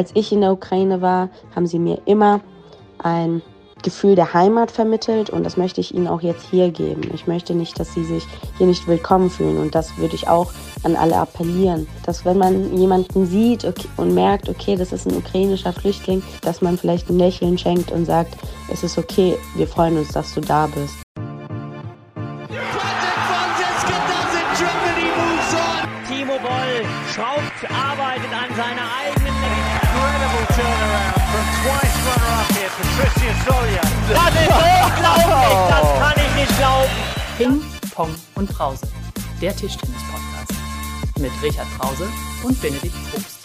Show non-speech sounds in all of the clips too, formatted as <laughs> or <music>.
Als ich in der Ukraine war, haben sie mir immer ein Gefühl der Heimat vermittelt und das möchte ich ihnen auch jetzt hier geben. Ich möchte nicht, dass sie sich hier nicht willkommen fühlen und das würde ich auch an alle appellieren, dass wenn man jemanden sieht und merkt, okay, das ist ein ukrainischer Flüchtling, dass man vielleicht ein Lächeln schenkt und sagt, es ist okay, wir freuen uns, dass du da bist. Timo Boll schraubt, arbeitet an seiner twice runner-up Patricia Solia. Das ist unglaublich, das kann ich nicht glauben. Ping, Pong und Brause, der Tischtennis-Podcast. Mit Richard Brause und Benedikt Probst.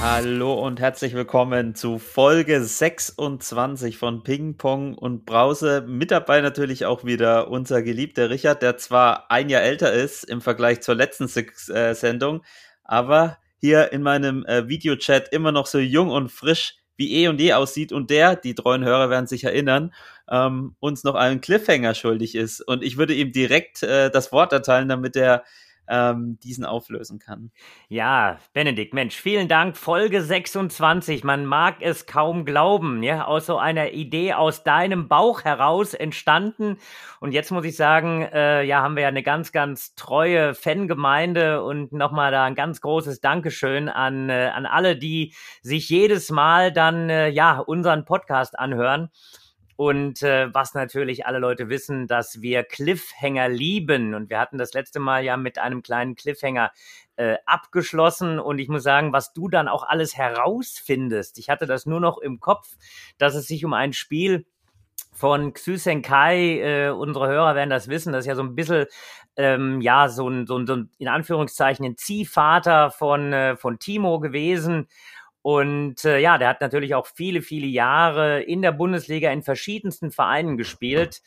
Hallo und herzlich willkommen zu Folge 26 von Ping Pong und Brause. Mit dabei natürlich auch wieder unser geliebter Richard, der zwar ein Jahr älter ist im Vergleich zur letzten äh, Sendung, aber hier in meinem äh, Videochat immer noch so jung und frisch wie eh und je aussieht und der, die treuen Hörer werden sich erinnern, ähm, uns noch einen Cliffhanger schuldig ist. Und ich würde ihm direkt äh, das Wort erteilen, damit er ähm, diesen auflösen kann. Ja, Benedikt, Mensch, vielen Dank. Folge 26. Man mag es kaum glauben, ja, aus so einer Idee aus deinem Bauch heraus entstanden. Und jetzt muss ich sagen, äh, ja, haben wir ja eine ganz, ganz treue Fangemeinde und nochmal da ein ganz großes Dankeschön an, äh, an alle, die sich jedes Mal dann, äh, ja, unseren Podcast anhören. Und äh, was natürlich alle Leute wissen, dass wir Cliffhanger lieben. Und wir hatten das letzte Mal ja mit einem kleinen Cliffhanger äh, abgeschlossen. Und ich muss sagen, was du dann auch alles herausfindest. Ich hatte das nur noch im Kopf, dass es sich um ein Spiel von Xusenkai, äh, unsere Hörer werden das wissen, das ist ja so ein bisschen, ähm, ja, so ein, so ein, so ein, in Anführungszeichen, ein Ziehvater von, äh, von Timo gewesen. Und äh, ja, der hat natürlich auch viele, viele Jahre in der Bundesliga in verschiedensten Vereinen gespielt.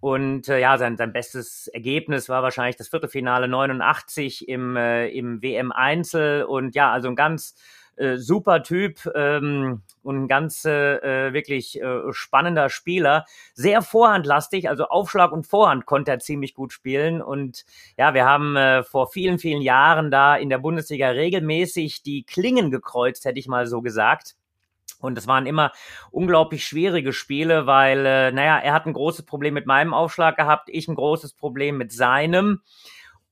Und äh, ja, sein, sein bestes Ergebnis war wahrscheinlich das Viertelfinale 89 im, äh, im WM-Einzel. Und ja, also ein ganz äh, super Typ ähm, und ein ganz äh, wirklich äh, spannender Spieler. Sehr vorhandlastig, also Aufschlag und Vorhand konnte er ziemlich gut spielen. Und ja, wir haben äh, vor vielen, vielen Jahren da in der Bundesliga regelmäßig die Klingen gekreuzt, hätte ich mal so gesagt. Und das waren immer unglaublich schwierige Spiele, weil, äh, naja, er hat ein großes Problem mit meinem Aufschlag gehabt, ich ein großes Problem mit seinem.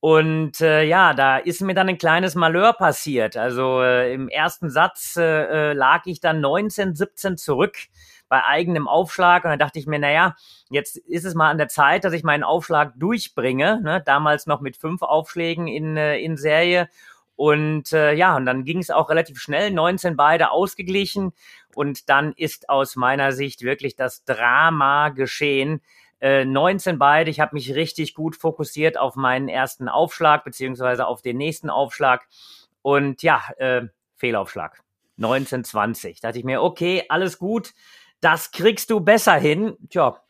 Und äh, ja, da ist mir dann ein kleines Malheur passiert. Also äh, im ersten Satz äh, äh lag ich dann 19, 17 zurück bei eigenem Aufschlag und da dachte ich mir, naja, jetzt ist es mal an der Zeit, dass ich meinen Aufschlag durchbringe. Ne? Damals noch mit fünf Aufschlägen in, äh, in Serie. Und äh, ja, und dann ging es auch relativ schnell, 19 beide ausgeglichen. Und dann ist aus meiner Sicht wirklich das Drama geschehen. 19 äh, beide. Ich habe mich richtig gut fokussiert auf meinen ersten Aufschlag beziehungsweise auf den nächsten Aufschlag. Und ja, äh, Fehlaufschlag. 1920. Da dachte ich mir, okay, alles gut, das kriegst du besser hin. Tja,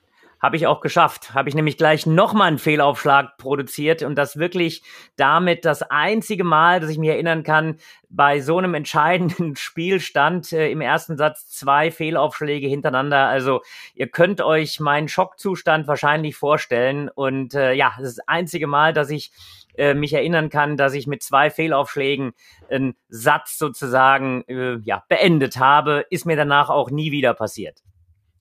habe ich auch geschafft. Habe ich nämlich gleich nochmal einen Fehlaufschlag produziert und das wirklich damit das einzige Mal, dass ich mich erinnern kann, bei so einem entscheidenden <laughs> Spielstand äh, im ersten Satz zwei Fehlaufschläge hintereinander. Also ihr könnt euch meinen Schockzustand wahrscheinlich vorstellen. Und äh, ja, das ist das einzige Mal, dass ich äh, mich erinnern kann, dass ich mit zwei Fehlaufschlägen einen Satz sozusagen äh, ja, beendet habe. Ist mir danach auch nie wieder passiert.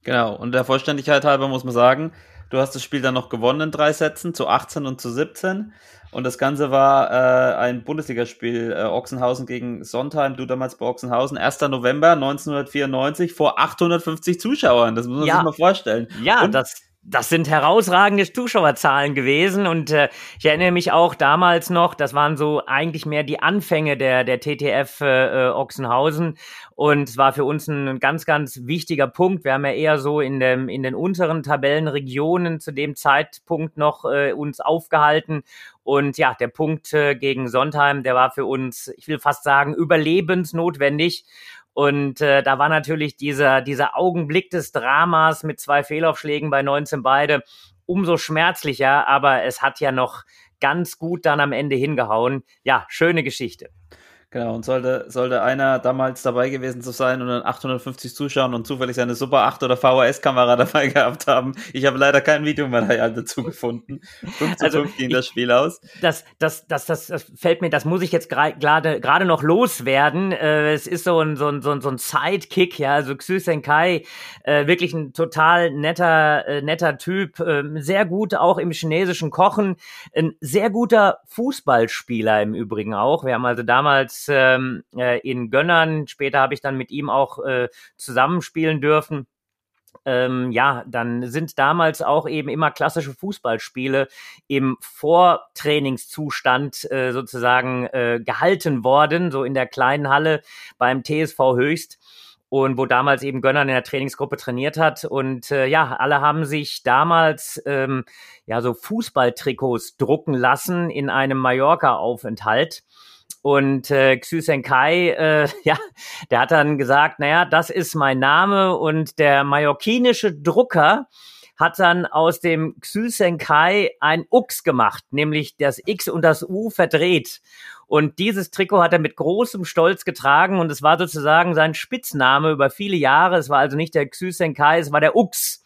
Genau, und der Vollständigkeit halber muss man sagen, du hast das Spiel dann noch gewonnen in drei Sätzen, zu 18 und zu 17. Und das Ganze war äh, ein Bundesligaspiel, äh, Ochsenhausen gegen Sontheim, du damals bei Ochsenhausen, 1. November 1994 vor 850 Zuschauern. Das muss man ja. sich mal vorstellen. Ja, und das, das sind herausragende Zuschauerzahlen gewesen. Und äh, ich erinnere mich auch damals noch, das waren so eigentlich mehr die Anfänge der der TTF äh, Ochsenhausen. Und es war für uns ein ganz ganz wichtiger Punkt. Wir haben ja eher so in dem in den unteren Tabellenregionen zu dem Zeitpunkt noch äh, uns aufgehalten. Und ja, der Punkt äh, gegen Sondheim, der war für uns, ich will fast sagen, überlebensnotwendig und äh, da war natürlich dieser, dieser Augenblick des Dramas mit zwei Fehlaufschlägen bei 19 beide umso schmerzlicher, aber es hat ja noch ganz gut dann am Ende hingehauen. Ja, schöne Geschichte. Genau, und sollte, sollte einer damals dabei gewesen zu sein und dann 850 zuschauen und zufällig seine Super 8 oder VHS-Kamera <laughs> dabei gehabt haben. Ich habe leider kein Videomaterial dazu gefunden. 5 zu Also, 5 ging ich- das Spiel aus. das, das, das, das, das fällt mir, das muss ich jetzt gerade gerade noch loswerden. Äh, es ist so ein, so ein, so ein, so ein Sidekick, ja, also Xu Senkai, äh, wirklich ein total netter, äh, netter Typ, äh, sehr gut auch im chinesischen Kochen, ein sehr guter Fußballspieler im Übrigen auch. Wir haben also damals ähm, äh, in Gönnern, später habe ich dann mit ihm auch äh, zusammenspielen dürfen ähm, ja, dann sind damals auch eben immer klassische Fußballspiele im Vortrainingszustand äh, sozusagen äh, gehalten worden, so in der kleinen Halle beim TSV Höchst. Und wo damals eben Gönnern in der Trainingsgruppe trainiert hat. Und äh, ja, alle haben sich damals ähm, ja so Fußballtrikots drucken lassen in einem Mallorca-Aufenthalt. Und äh, Xu Senkai, äh, <laughs> ja, der hat dann gesagt, naja, das ist mein Name und der mallorquinische Drucker hat dann aus dem Xu Senkai ein Ux gemacht, nämlich das X und das U verdreht. Und dieses Trikot hat er mit großem Stolz getragen und es war sozusagen sein Spitzname über viele Jahre. Es war also nicht der Xu Senkai, es war der Ux.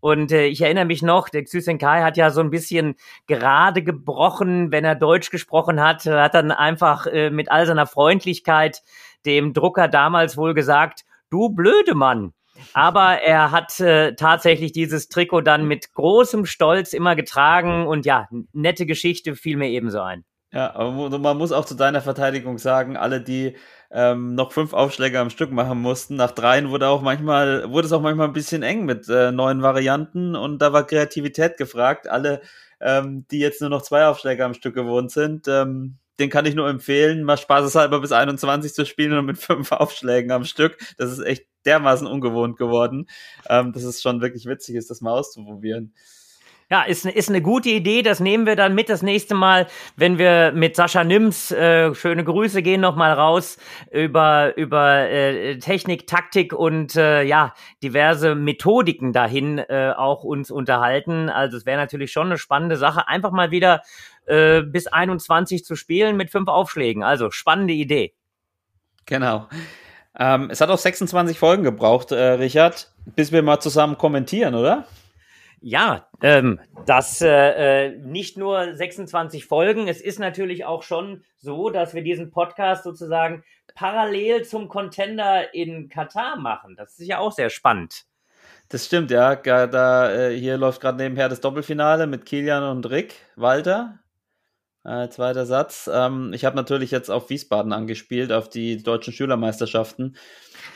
Und äh, ich erinnere mich noch, der Xu Senkai hat ja so ein bisschen gerade gebrochen, wenn er Deutsch gesprochen hat, hat dann einfach äh, mit all seiner Freundlichkeit dem Drucker damals wohl gesagt, du blöde Mann. Aber er hat äh, tatsächlich dieses Trikot dann mit großem Stolz immer getragen und ja, nette Geschichte fiel mir ebenso ein. Ja, aber man muss auch zu deiner Verteidigung sagen, alle, die ähm, noch fünf Aufschläge am Stück machen mussten, nach dreien wurde auch manchmal, wurde es auch manchmal ein bisschen eng mit äh, neuen Varianten und da war Kreativität gefragt. Alle, ähm, die jetzt nur noch zwei Aufschläge am Stück gewohnt sind, ähm, den kann ich nur empfehlen, mal spaßeshalber bis 21 zu spielen und mit <laughs> fünf Aufschlägen am Stück. Das ist echt dermaßen ungewohnt geworden, ähm, dass es schon wirklich witzig ist, das mal auszuprobieren. Ja, ist, ist eine gute Idee. Das nehmen wir dann mit das nächste Mal, wenn wir mit Sascha Nims, äh, schöne Grüße gehen noch mal raus, über, über äh, Technik, Taktik und äh, ja, diverse Methodiken dahin äh, auch uns unterhalten. Also es wäre natürlich schon eine spannende Sache, einfach mal wieder äh, bis 21 zu spielen mit fünf Aufschlägen. Also spannende Idee. Genau. Ähm, es hat auch 26 Folgen gebraucht, äh, Richard, bis wir mal zusammen kommentieren, oder? Ja, ähm, das äh, äh, nicht nur 26 Folgen. Es ist natürlich auch schon so, dass wir diesen Podcast sozusagen parallel zum Contender in Katar machen. Das ist ja auch sehr spannend. Das stimmt, ja. Da, äh, hier läuft gerade nebenher das Doppelfinale mit Kilian und Rick Walter. Äh, zweiter Satz. Ähm, ich habe natürlich jetzt auf Wiesbaden angespielt, auf die deutschen Schülermeisterschaften,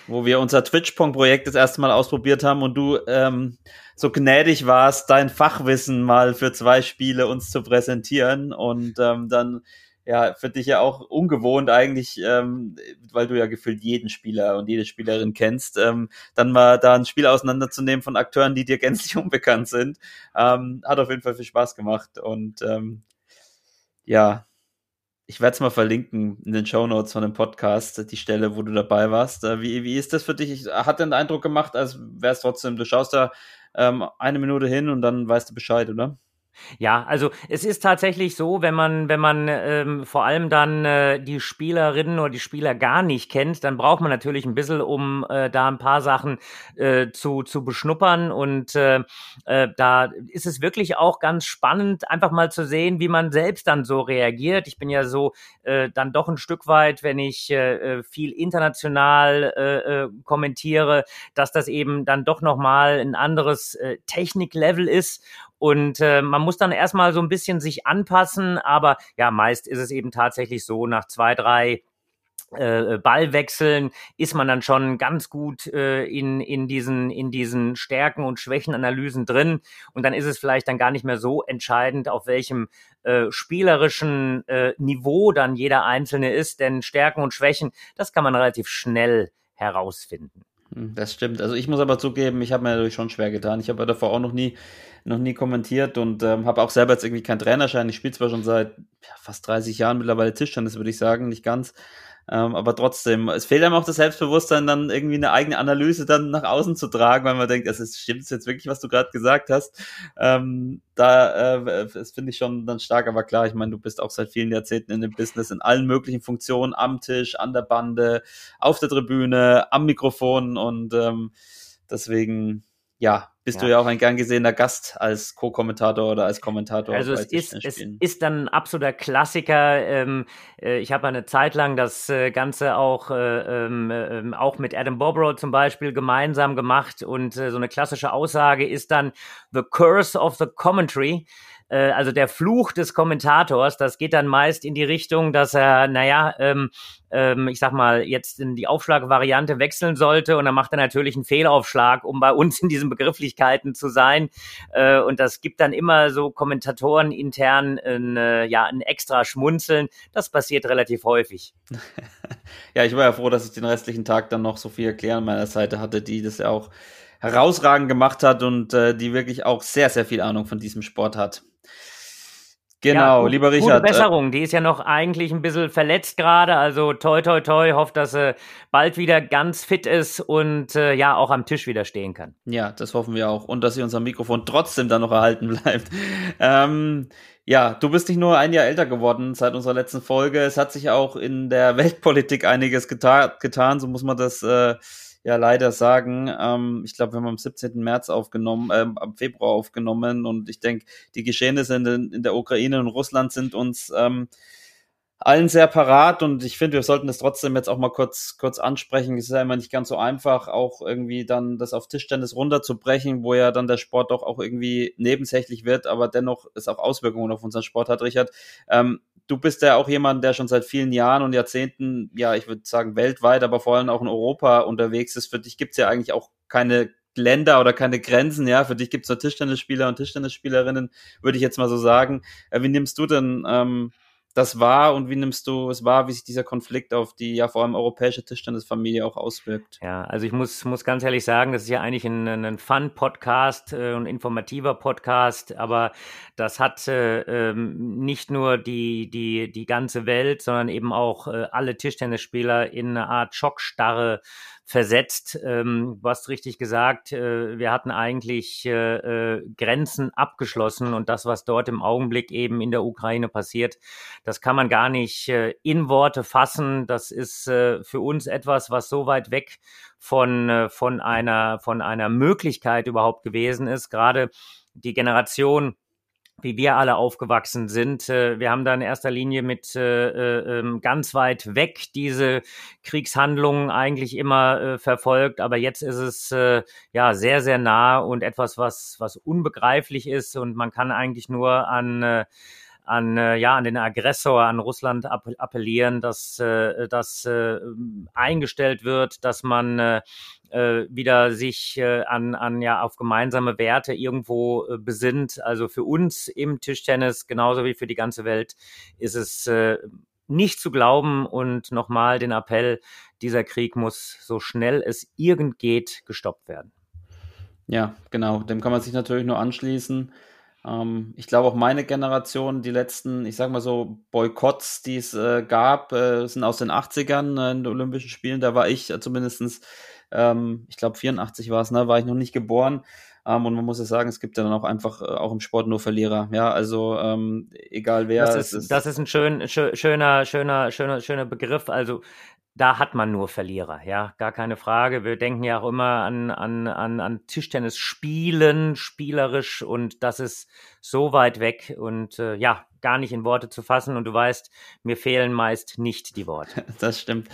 wo wir unser Twitch-Pong-Projekt das erste Mal ausprobiert haben und du ähm, so gnädig warst, dein Fachwissen mal für zwei Spiele uns zu präsentieren und ähm, dann ja, für dich ja auch ungewohnt eigentlich, ähm, weil du ja gefühlt jeden Spieler und jede Spielerin kennst, ähm, dann mal da ein Spiel auseinanderzunehmen von Akteuren, die dir gänzlich <laughs> unbekannt sind. Ähm, hat auf jeden Fall viel Spaß gemacht und ähm, ja, ich werde es mal verlinken in den Show Notes von dem Podcast, die Stelle, wo du dabei warst. Äh, wie, wie ist das für dich? Ich, hat den Eindruck gemacht, als wäre es trotzdem, du schaust da ähm, eine Minute hin und dann weißt du Bescheid, oder? Ja, also es ist tatsächlich so, wenn man, wenn man ähm, vor allem dann äh, die Spielerinnen oder die Spieler gar nicht kennt, dann braucht man natürlich ein bisschen, um äh, da ein paar Sachen äh, zu, zu beschnuppern. Und äh, äh, da ist es wirklich auch ganz spannend, einfach mal zu sehen, wie man selbst dann so reagiert. Ich bin ja so äh, dann doch ein Stück weit, wenn ich äh, äh, viel international äh, äh, kommentiere, dass das eben dann doch nochmal ein anderes äh, Techniklevel ist. Und äh, man muss dann erstmal so ein bisschen sich anpassen, aber ja, meist ist es eben tatsächlich so, nach zwei, drei äh, Ballwechseln ist man dann schon ganz gut äh, in, in, diesen, in diesen Stärken- und Schwächenanalysen drin. Und dann ist es vielleicht dann gar nicht mehr so entscheidend, auf welchem äh, spielerischen äh, Niveau dann jeder Einzelne ist. Denn Stärken und Schwächen, das kann man relativ schnell herausfinden. Hm, Das stimmt. Also ich muss aber zugeben, ich habe mir natürlich schon schwer getan. Ich habe davor auch noch nie, noch nie kommentiert und ähm, habe auch selber jetzt irgendwie keinen Trainerschein. Ich spiele zwar schon seit ja, fast 30 Jahren mittlerweile Tischtennis, würde ich sagen, nicht ganz. Ähm, aber trotzdem, es fehlt einem auch das Selbstbewusstsein, dann irgendwie eine eigene Analyse dann nach außen zu tragen, weil man denkt, es ist, stimmt jetzt wirklich, was du gerade gesagt hast. Ähm, da, äh, das finde ich schon dann stark, aber klar, ich meine, du bist auch seit vielen Jahrzehnten in dem Business, in allen möglichen Funktionen, am Tisch, an der Bande, auf der Tribüne, am Mikrofon und ähm, deswegen, ja, bist ja. du ja auch ein gern gesehener Gast als Co-Kommentator oder als Kommentator. Also es ist, es ist dann ein absoluter Klassiker. Ähm, äh, ich habe eine Zeit lang das äh, Ganze auch, äh, ähm, äh, auch mit Adam Bobrow zum Beispiel gemeinsam gemacht und äh, so eine klassische Aussage ist dann The Curse of the Commentary äh, also der Fluch des Kommentators, das geht dann meist in die Richtung, dass er, naja, ähm, ähm, ich sag mal, jetzt in die Aufschlagvariante wechseln sollte und dann macht er natürlich einen Fehlaufschlag, um bei uns in diesen Begrifflichkeiten zu sein. Äh, und das gibt dann immer so Kommentatoren intern ein, äh, ja, ein extra Schmunzeln. Das passiert relativ häufig. <laughs> ja, ich war ja froh, dass ich den restlichen Tag dann noch so viel erklären an meiner Seite hatte, die das ja auch herausragend gemacht hat und äh, die wirklich auch sehr, sehr viel Ahnung von diesem Sport hat. Genau, ja, lieber Richard. Gute äh, Besserung, die ist ja noch eigentlich ein bisschen verletzt gerade, also toi toi toi, hofft, dass sie bald wieder ganz fit ist und äh, ja auch am Tisch wieder stehen kann. Ja, das hoffen wir auch und dass sie unser Mikrofon trotzdem dann noch erhalten <laughs> bleibt. Ähm, ja, du bist nicht nur ein Jahr älter geworden seit unserer letzten Folge, es hat sich auch in der Weltpolitik einiges geta getan, so muss man das äh, ja leider sagen. Ähm, ich glaube, wir haben am 17. März aufgenommen, ähm, am Februar aufgenommen und ich denke, die Geschehnisse in, den, in, der Ukraine und Russland sind uns ähm, allen sehr parat und ich finde, wir sollten das trotzdem jetzt auch mal kurz, kurz ansprechen. Es ist ja immer nicht ganz so einfach, auch irgendwie dann das auf Tischtennis runterzubrechen, wo ja dann der Sport doch auch irgendwie nebensächlich wird, aber dennoch es auch Auswirkungen auf unseren Sport hat, Richard. Ähm, du bist ja auch jemand, der schon seit vielen Jahren und Jahrzehnten, ja, ich würde sagen weltweit, aber vor allem auch in Europa unterwegs ist. Für dich gibt's ja eigentlich auch keine Länder oder keine Grenzen, ja. Für dich gibt's nur Tischtennisspieler und Tischtennisspielerinnen, würde ich jetzt mal so sagen. Äh, wie nimmst du denn ähm, das war und wie nimmst du es wahr, wie sich dieser Konflikt auf die ja vor allem europäische Tischtennisfamilie auch auswirkt? Ja, also ich muss, muss ganz ehrlich sagen, das ist ja eigentlich ein, ein Fun-Podcast äh, und informativer Podcast, aber das hat äh, ähm, nicht nur die, die, die ganze Welt, sondern eben auch äh, alle Tischtennisspieler in eine Art Schockstarre versetzt. Ähm, du hast richtig gesagt, äh, wir hatten eigentlich äh, äh, Grenzen abgeschlossen und das, was dort im Augenblick eben in der Ukraine passiert, das kann man gar nicht äh, in Worte fassen. Das ist äh, für uns etwas, was so weit weg von, äh, von, einer, von einer Möglichkeit überhaupt gewesen ist. Gerade die Generation, wie wir alle aufgewachsen sind. Äh, wir haben da in erster Linie mit äh, äh, ähm, ganz weit weg diese Kriegshandlungen eigentlich immer verfolgt, aber jetzt ist es ja sehr, sehr nah und etwas, was, was unbegreiflich ist und man kann eigentlich nur an an äh, ja an den Aggressor an Russland appellieren, dass äh, das äh, eingestellt wird, dass man äh, äh, wieder sich äh, an, an ja auf gemeinsame Werte irgendwo äh, besinnt. Also für uns im Tischtennis genauso wie für die ganze Welt ist es äh, nicht zu glauben und nochmal den Appell, dieser Krieg muss so schnell es irgend geht gestoppt werden. Ja, genau, dem kann man sich natürlich nur anschließen. Ähm, ich glaube auch meine Generation, die letzten, ich sag mal so, Boykotts, die es äh, gab, äh, sind aus den 80ern äh, in den Olympischen Spielen. Da war ich äh, zumindestens ähm, ich glaube 84 war es, ne, war ich noch nicht geboren. Ähm, und man muss ja sagen, es gibt ja dann auch einfach äh, auch im Sport nur Verlierer. Ja, also ähm, egal wer. Das ist, ist, das ist ein schön, schöner, schöner, schöner, schöner Begriff. Also da hat man nur Verlierer, ja, gar keine Frage. Wir denken ja auch immer an, an, an, an Tischtennis spielen, spielerisch und das ist so weit weg und äh, ja, gar nicht in Worte zu fassen und du weißt, mir fehlen meist nicht die Worte. <laughs> Das stimmt.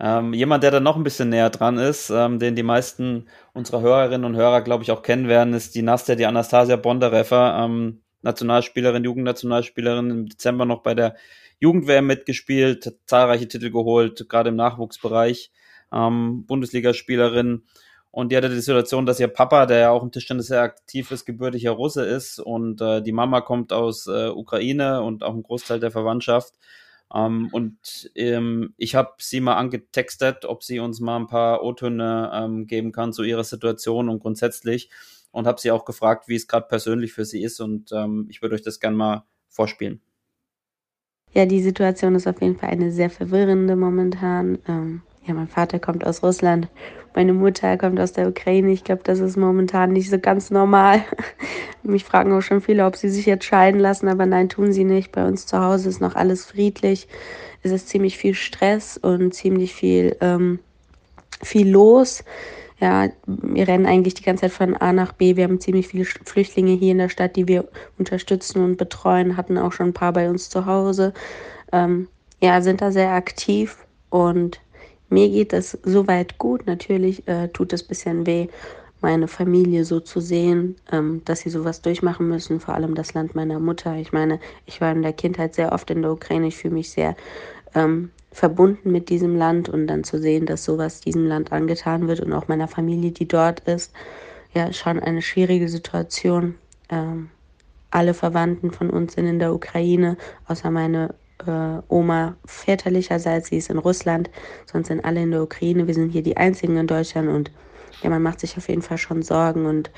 Ähm, jemand, der da noch ein bisschen näher dran ist, ähm, den die meisten unserer Hörerinnen und Hörer, glaube ich, auch kennen werden, ist die Nastia, die Anastasia Bondarefa, ähm, Nationalspielerin, Jugendnationalspielerin, im Dezember noch bei der Jugend-WM mitgespielt, zahlreiche Titel geholt, gerade im Nachwuchsbereich, ähm, Bundesligaspielerin. Und die hatte die Situation, dass ihr Papa, der ja auch im Tischtennis sehr aktiv ist, gebürtiger Russe ist und äh, die Mama kommt aus äh, Ukraine und auch ein Großteil der Verwandtschaft. Ähm, und ähm, ich habe sie mal angetextet, ob sie uns mal ein paar O-Töne ähm, geben kann zu ihrer Situation und grundsätzlich und habe sie auch gefragt, wie es gerade persönlich für sie ist und ähm, ich würde euch das gerne mal vorspielen. Ja, die Situation ist auf jeden Fall eine sehr verwirrende momentan. Ähm, ja, mein Vater kommt aus Russland, meine Mutter kommt aus der Ukraine. Ich glaube, das ist momentan nicht so ganz normal. <laughs> Mich fragen auch schon viele, ob sie sich jetzt scheiden lassen, aber nein, tun sie nicht. Bei uns zu Hause ist noch alles friedlich. Es ist ziemlich viel Stress und ziemlich viel, ähm, viel los. Ja, wir rennen eigentlich die ganze Zeit von A nach B. Wir haben ziemlich viele Flüchtlinge hier in der Stadt, die wir unterstützen und betreuen, hatten auch schon ein paar bei uns zu Hause. Ähm, ja, sind da sehr aktiv und mir geht es soweit gut. Natürlich äh, tut es ein bisschen weh, meine Familie so zu sehen, ähm, dass sie sowas durchmachen müssen, vor allem das Land meiner Mutter. Ich meine, ich war in der Kindheit sehr oft in der Ukraine. Ich fühle mich sehr ähm, verbunden mit diesem Land und dann zu sehen, dass sowas diesem Land angetan wird und auch meiner Familie, die dort ist, ja, schon eine schwierige Situation. Ähm, alle Verwandten von uns sind in der Ukraine, außer meine äh, Oma väterlicherseits, sie ist in Russland, sonst sind alle in der Ukraine. Wir sind hier die einzigen in Deutschland und ja, man macht sich auf jeden Fall schon Sorgen und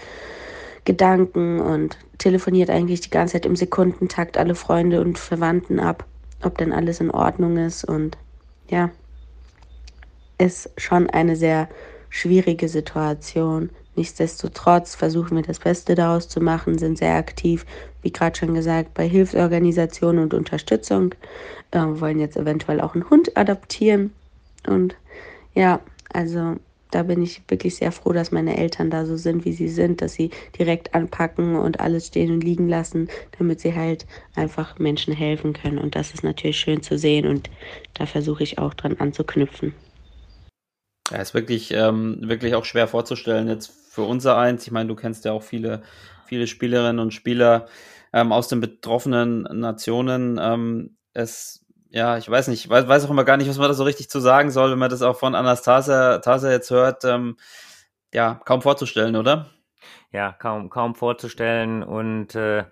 Gedanken und telefoniert eigentlich die ganze Zeit im Sekundentakt alle Freunde und Verwandten ab, ob denn alles in Ordnung ist und ja, ist schon eine sehr schwierige Situation. Nichtsdestotrotz versuchen wir das Beste daraus zu machen, sind sehr aktiv, wie gerade schon gesagt, bei Hilfsorganisationen und Unterstützung. Äh, wollen jetzt eventuell auch einen Hund adoptieren. Und ja, also da bin ich wirklich sehr froh, dass meine Eltern da so sind, wie sie sind, dass sie direkt anpacken und alles stehen und liegen lassen, damit sie halt einfach Menschen helfen können. Und das ist natürlich schön zu sehen und da versuche ich auch dran anzuknüpfen. Ja, ist wirklich, ähm, wirklich auch schwer vorzustellen jetzt für unser eins. Ich meine, du kennst ja auch viele, viele Spielerinnen und Spieler ähm, aus den betroffenen Nationen. Ähm, es, ja, ich weiß nicht, ich weiß, weiß auch immer gar nicht, was man da so richtig zu sagen soll, wenn man das auch von Anastasia Tasa jetzt hört. Ähm, ja, kaum vorzustellen, oder? Ja, kaum, kaum vorzustellen und äh,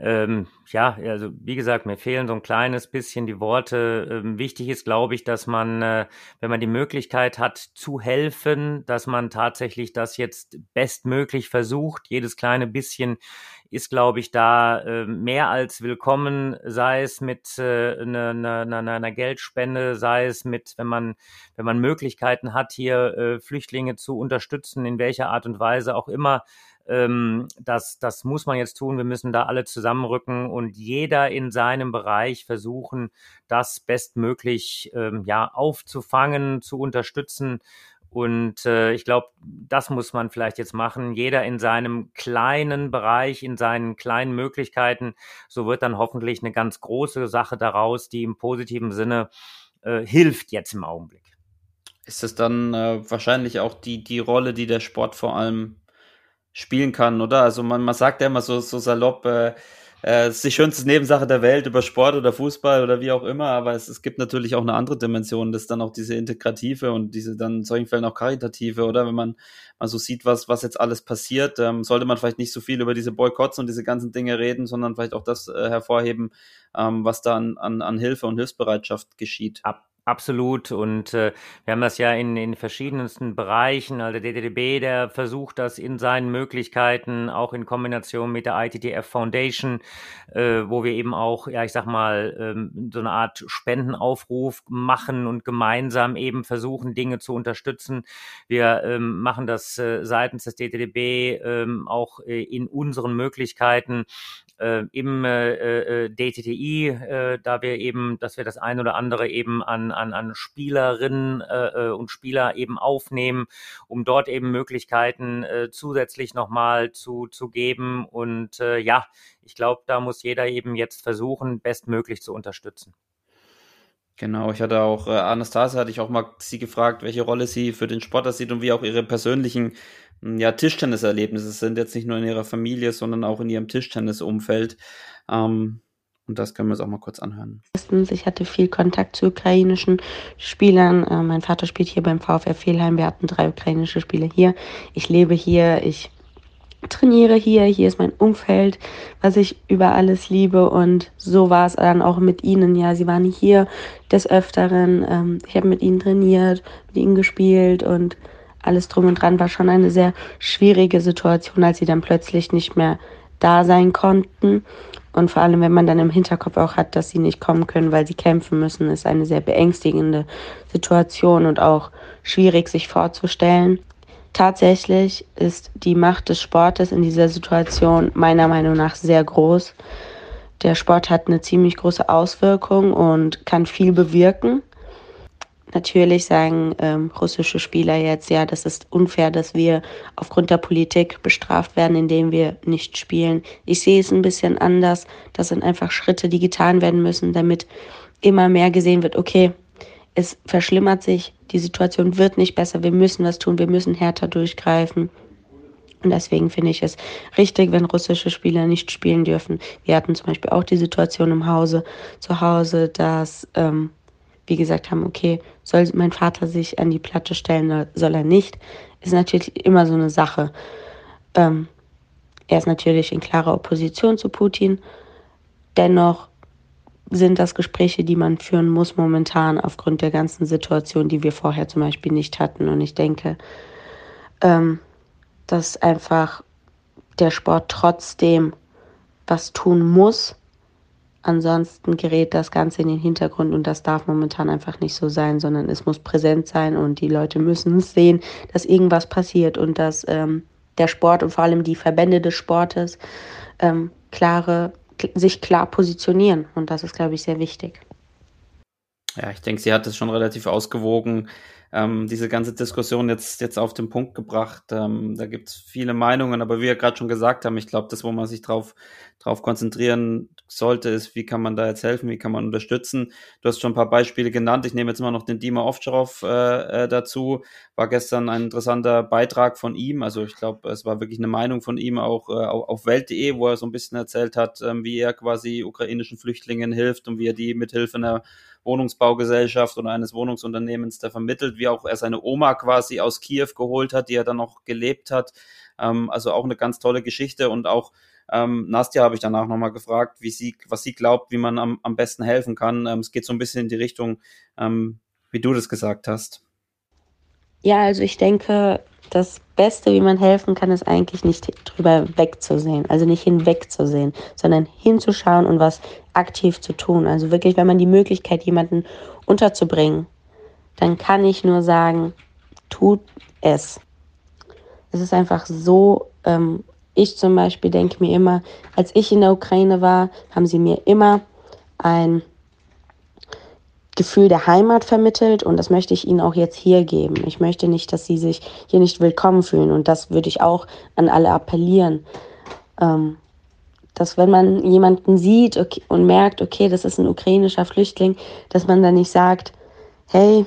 ähm, ja, also wie gesagt, mir fehlen so ein kleines bisschen die Worte. Ähm, wichtig ist, glaube ich, dass man, äh, wenn man die Möglichkeit hat zu helfen, dass man tatsächlich das jetzt bestmöglich versucht. Jedes kleine bisschen ist, glaube ich, da äh, mehr als willkommen, sei es mit äh, einer ne, ne, ne, ne Geldspende, sei es mit, wenn man, wenn man Möglichkeiten hat, hier äh, Flüchtlinge zu unterstützen, in welcher Art und Weise auch immer ähm, das, das muss man jetzt tun. Wir müssen da alle zusammenrücken und jeder in seinem Bereich versuchen, das bestmöglich ähm, ja aufzufangen, zu unterstützen. Und äh, ich glaube, das muss man vielleicht jetzt machen. Jeder in seinem kleinen Bereich, in seinen kleinen Möglichkeiten. So wird dann hoffentlich eine ganz große Sache daraus, die im positiven Sinne äh, hilft jetzt im Augenblick. Ist es dann äh, wahrscheinlich auch die, die Rolle, die der Sport vor allem spielen kann, oder? Also man, man sagt ja immer so, so salopp, äh, es ist die schönste Nebensache der Welt über Sport oder Fußball oder wie auch immer, aber es, es gibt natürlich auch eine andere Dimension, das ist dann auch diese integrative und diese dann in solchen Fällen auch karitative, oder? Wenn man mal so sieht, was, was jetzt alles passiert, ähm, sollte man vielleicht nicht so viel über diese Boykotts und diese ganzen Dinge reden, sondern vielleicht auch das äh, hervorheben, ähm, was da an, an, an Hilfe und Hilfsbereitschaft geschieht. Ab Absolut. Und äh, wir haben das ja in, in verschiedensten Bereichen. Also der DTDB, der versucht das in seinen Möglichkeiten, auch in Kombination mit der ITTF Foundation, äh, wo wir eben auch, ja, ich sag mal, ähm, so eine Art Spendenaufruf machen und gemeinsam eben versuchen, Dinge zu unterstützen. Wir ähm, machen das äh, seitens des DTDB ähm, auch äh, in unseren Möglichkeiten äh, im äh, äh DTTI, äh, da wir eben, dass wir das ein oder andere eben an, an, an Spielerinnen äh, äh, und Spieler eben aufnehmen, um dort eben Möglichkeiten äh, zusätzlich nochmal zu, zu geben. Und äh, ja, ich glaube, da muss jeder eben jetzt versuchen, bestmöglich zu unterstützen. Genau, ich hatte auch, äh, Anastasia hatte ich auch mal sie gefragt, welche Rolle sie für den Sportler sieht und wie auch ihre persönlichen hm, ja, Tischtenniserlebnisse sind, jetzt nicht nur in ihrer Familie, sondern auch in ihrem Tischtennisumfeld. Ähm, und das können wir uns auch mal kurz anhören. Erstens, ich hatte viel Kontakt zu ukrainischen Spielern. Äh, mein Vater spielt hier beim VfR Fehlheim. Wir hatten drei ukrainische Spieler hier. Ich lebe hier, ich trainiere hier, hier ist mein Umfeld, was ich über alles liebe und so war es dann auch mit ihnen. Ja, sie waren hier des Öfteren. Ähm, ich habe mit ihnen trainiert, mit ihnen gespielt und alles drum und dran war schon eine sehr schwierige Situation, als sie dann plötzlich nicht mehr da sein konnten. Und vor allem, wenn man dann im Hinterkopf auch hat, dass sie nicht kommen können, weil sie kämpfen müssen, ist eine sehr beängstigende Situation und auch schwierig sich vorzustellen. Tatsächlich ist die Macht des Sportes in dieser Situation meiner Meinung nach sehr groß. Der Sport hat eine ziemlich große Auswirkung und kann viel bewirken. Natürlich sagen ähm, russische Spieler jetzt, ja, das ist unfair, dass wir aufgrund der Politik bestraft werden, indem wir nicht spielen. Ich sehe es ein bisschen anders. Das sind einfach Schritte, die getan werden müssen, damit immer mehr gesehen wird, okay, es verschlimmert sich, die Situation wird nicht besser, wir müssen was tun, wir müssen härter durchgreifen. Und deswegen finde ich es richtig, wenn russische Spieler nicht spielen dürfen. Wir hatten zum Beispiel auch die Situation im Hause, zu Hause, dass ähm, wir gesagt haben, okay, soll mein Vater sich an die Platte stellen oder soll er nicht, ist natürlich immer so eine Sache. Ähm, er ist natürlich in klarer Opposition zu Putin. Dennoch sind das Gespräche, die man führen muss momentan aufgrund der ganzen Situation, die wir vorher zum Beispiel nicht hatten. Und ich denke, ähm, dass einfach der Sport trotzdem was tun muss, Ansonsten gerät das Ganze in den Hintergrund und das darf momentan einfach nicht so sein, sondern es muss präsent sein und die Leute müssen sehen, dass irgendwas passiert und dass ähm, der Sport und vor allem die Verbände des Sportes ähm, klare, sich klar positionieren. Und das ist, glaube ich, sehr wichtig. Ja, ich denke, sie hat es schon relativ ausgewogen ähm, diese ganze Diskussion jetzt, jetzt auf den Punkt gebracht. Ähm, da gibt es viele Meinungen, aber wie wir gerade schon gesagt haben, ich glaube, das, wo man sich drauf, drauf konzentrieren sollte, ist, wie kann man da jetzt helfen, wie kann man unterstützen. Du hast schon ein paar Beispiele genannt. Ich nehme jetzt mal noch den Dima Ovtcharov äh, äh, dazu. War gestern ein interessanter Beitrag von ihm. Also ich glaube, es war wirklich eine Meinung von ihm auch äh, auf Welt.de, wo er so ein bisschen erzählt hat, äh, wie er quasi ukrainischen Flüchtlingen hilft und wie er die mit Hilfe einer Wohnungsbaugesellschaft oder eines Wohnungsunternehmens da vermittelt, wie auch er seine Oma quasi aus Kiew geholt hat, die er dann noch gelebt hat. Ähm, also auch eine ganz tolle Geschichte und auch ähm, Nastja habe ich danach nochmal gefragt, wie sie, was sie glaubt, wie man am, am besten helfen kann. Ähm, es geht so ein bisschen in die Richtung, ähm, wie du das gesagt hast. Ja, also ich denke, das Beste, wie man helfen kann, ist eigentlich nicht drüber wegzusehen, also nicht hinwegzusehen, sondern hinzuschauen und was aktiv zu tun. Also wirklich, wenn man die Möglichkeit, jemanden unterzubringen, dann kann ich nur sagen, tut es. Es ist einfach so, ähm, ich zum Beispiel denke mir immer, als ich in der Ukraine war, haben sie mir immer ein Gefühl der Heimat vermittelt und das möchte ich ihnen auch jetzt hier geben. Ich möchte nicht, dass sie sich hier nicht willkommen fühlen und das würde ich auch an alle appellieren. Ähm, dass wenn man jemanden sieht okay, und merkt, okay, das ist ein ukrainischer Flüchtling, dass man dann nicht sagt, hey,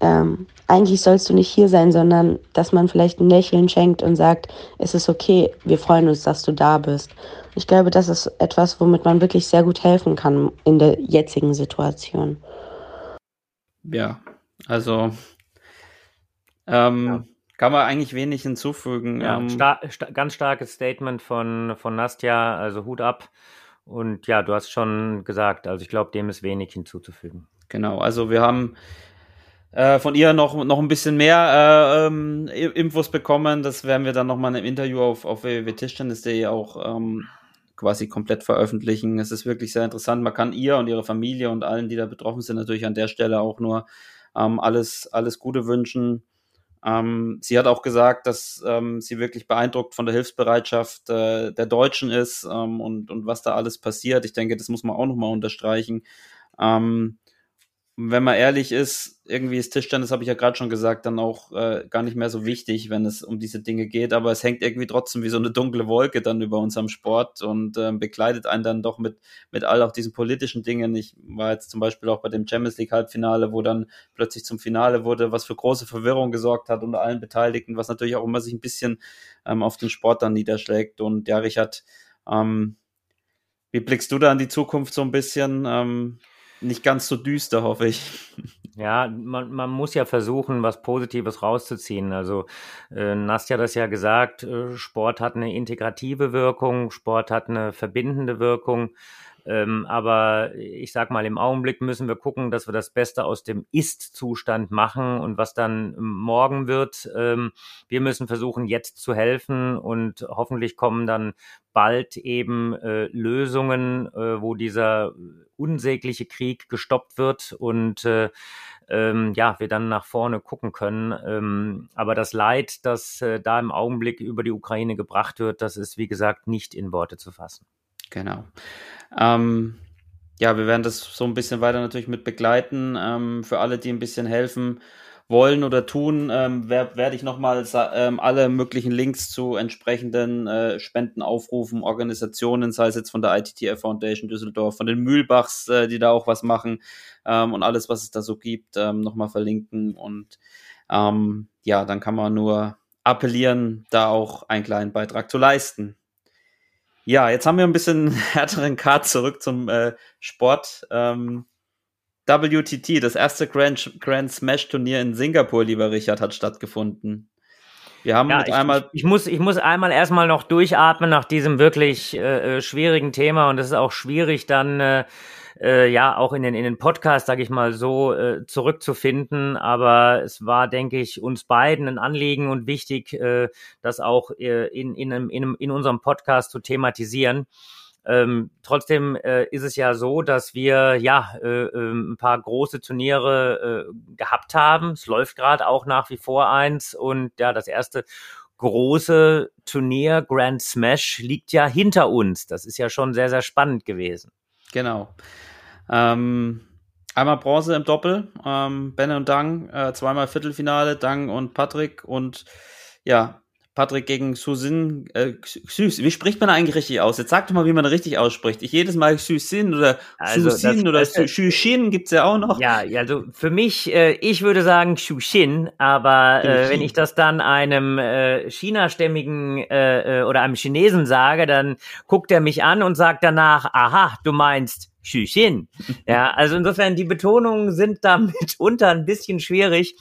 ähm, eigentlich sollst du nicht hier sein, sondern dass man vielleicht ein Lächeln schenkt und sagt, es ist okay, wir freuen uns, dass du da bist. Ich glaube, das ist etwas, womit man wirklich sehr gut helfen kann in der jetzigen Situation ja, also ähm, ja. kann man eigentlich wenig hinzufügen. Ja, ähm, star sta ganz starkes Statement von, von Nastja, also Hut ab. Und ja, du hast schon gesagt, also ich glaube, dem ist wenig hinzuzufügen. Genau, also wir haben äh, von ihr noch, noch ein bisschen mehr äh, ähm, Infos bekommen. Das werden wir dann nochmal im Interview auf, auf www.tischtennis.de auch ähm, quasi komplett veröffentlichen. Es ist wirklich sehr interessant. Man kann ihr und ihre Familie und allen, die da betroffen sind, natürlich an der Stelle auch nur ähm, alles, alles Gute wünschen. Ähm, sie hat auch gesagt, dass ähm, sie wirklich beeindruckt von der Hilfsbereitschaft äh, der Deutschen ist ähm, und, und was da alles passiert. Ich denke, das muss man auch nochmal unterstreichen. Ähm, wenn man ehrlich ist, irgendwie ist Tischtennis, habe ich ja gerade schon gesagt, dann auch äh, gar nicht mehr so wichtig, wenn es um diese Dinge geht. Aber es hängt irgendwie trotzdem wie so eine dunkle Wolke dann über unserem Sport und äh, begleitet einen dann doch mit, mit all auch diesen politischen Dingen. Ich war jetzt zum Beispiel auch bei dem Champions League Halbfinale, wo dann plötzlich zum Finale wurde, was für große Verwirrung gesorgt hat unter allen Beteiligten, was natürlich auch immer sich ein bisschen ähm, auf den Sport dann niederschlägt. Und ja, Richard, ähm, wie blickst du da in die Zukunft so ein bisschen? Ähm, nicht ganz so düster, hoffe ich. Ja, man, man muss ja versuchen, was Positives rauszuziehen. Also äh, Nastja hat das ja gesagt, äh, Sport hat eine integrative Wirkung, Sport hat eine verbindende Wirkung. Ähm, aber ich sag mal, im Augenblick müssen wir gucken, dass wir das Beste aus dem Ist-Zustand machen und was dann morgen wird. Ähm, wir müssen versuchen, jetzt zu helfen und hoffentlich kommen dann bald eben äh, Lösungen, äh, wo dieser unsägliche Krieg gestoppt wird und äh, ähm, ja, wir dann nach vorne gucken können. Ähm, aber das Leid, das äh, da im Augenblick über die Ukraine gebracht wird, das ist, wie gesagt, nicht in Worte zu fassen. Genau. Ähm, ja, wir werden das so ein bisschen weiter natürlich mit begleiten. Ähm, für alle, die ein bisschen helfen wollen oder tun, ähm, wer, werde ich nochmal ähm, alle möglichen Links zu entsprechenden äh, Spenden aufrufen, Organisationen, sei es jetzt von der ITTF Foundation Düsseldorf, von den Mühlbachs, äh, die da auch was machen ähm, und alles, was es da so gibt, ähm, nochmal verlinken. Und ähm, ja, dann kann man nur appellieren, da auch einen kleinen Beitrag zu leisten. Ja, jetzt haben wir ein bisschen <laughs> härteren Card zurück zum äh, Sport. Ähm, WTT, das erste Grand, Grand Smash Turnier in Singapur, lieber Richard, hat stattgefunden. Wir haben ja, mit ich, einmal. Ich, muss, ich muss einmal erstmal noch durchatmen nach diesem wirklich äh, äh schwierigen Thema und es ist auch schwierig dann äh, äh, ja auch in den in den Podcast, sage ich mal so, äh, zurückzufinden. Aber es war, denke ich, uns beiden ein Anliegen und wichtig, äh, das auch äh, in, in, in, in unserem Podcast zu thematisieren. Ähm, trotzdem äh, ist es ja so, dass wir ja äh, äh, ein paar große Turniere äh, gehabt haben. Es läuft gerade auch nach wie vor eins und ja, das erste große Turnier Grand Smash liegt ja hinter uns. Das ist ja schon sehr, sehr spannend gewesen. Genau. Ähm, einmal Bronze im Doppel. Ähm, Benne und Dang, äh, zweimal Viertelfinale, Dang und Patrick und ja, Patrick gegen Susin. Äh, Süß. Wie spricht man eigentlich richtig aus? Jetzt sag doch mal, wie man richtig ausspricht. Ich jedes Mal Susin oder also Susin oder Shushin gibt's ja auch noch. Ja, also für mich, äh, ich würde sagen Shushin, aber äh, wenn ich das dann einem äh, Chinastämmigen äh, äh, oder einem Chinesen sage, dann guckt er mich an und sagt danach, aha, du meinst Xüxin. Ja, also insofern, die Betonungen sind da mitunter <laughs> ein bisschen schwierig.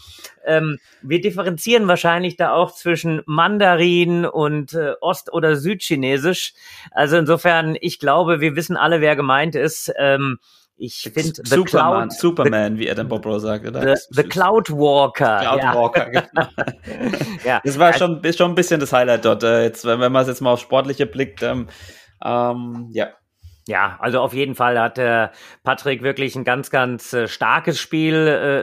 Ähm, wir differenzieren wahrscheinlich da auch zwischen Mandarin und äh, Ost- oder Südchinesisch. Also insofern, ich glaube, wir wissen alle, wer gemeint ist. Ähm, ich finde Superman, Cloud, Superman, the, wie Adam Bobrow sagt. The, the, Cloud Walker. Cloud ja. Walker, <laughs> genau. ja. <laughs> Das war schon, ist schon ein bisschen das Highlight dort. Äh, jetzt, wenn, wenn man es jetzt mal auf Sportliche blickt, ähm, ähm, ja, ja, also auf jeden Fall hat der Patrick wirklich ein ganz, ganz äh, starkes Spiel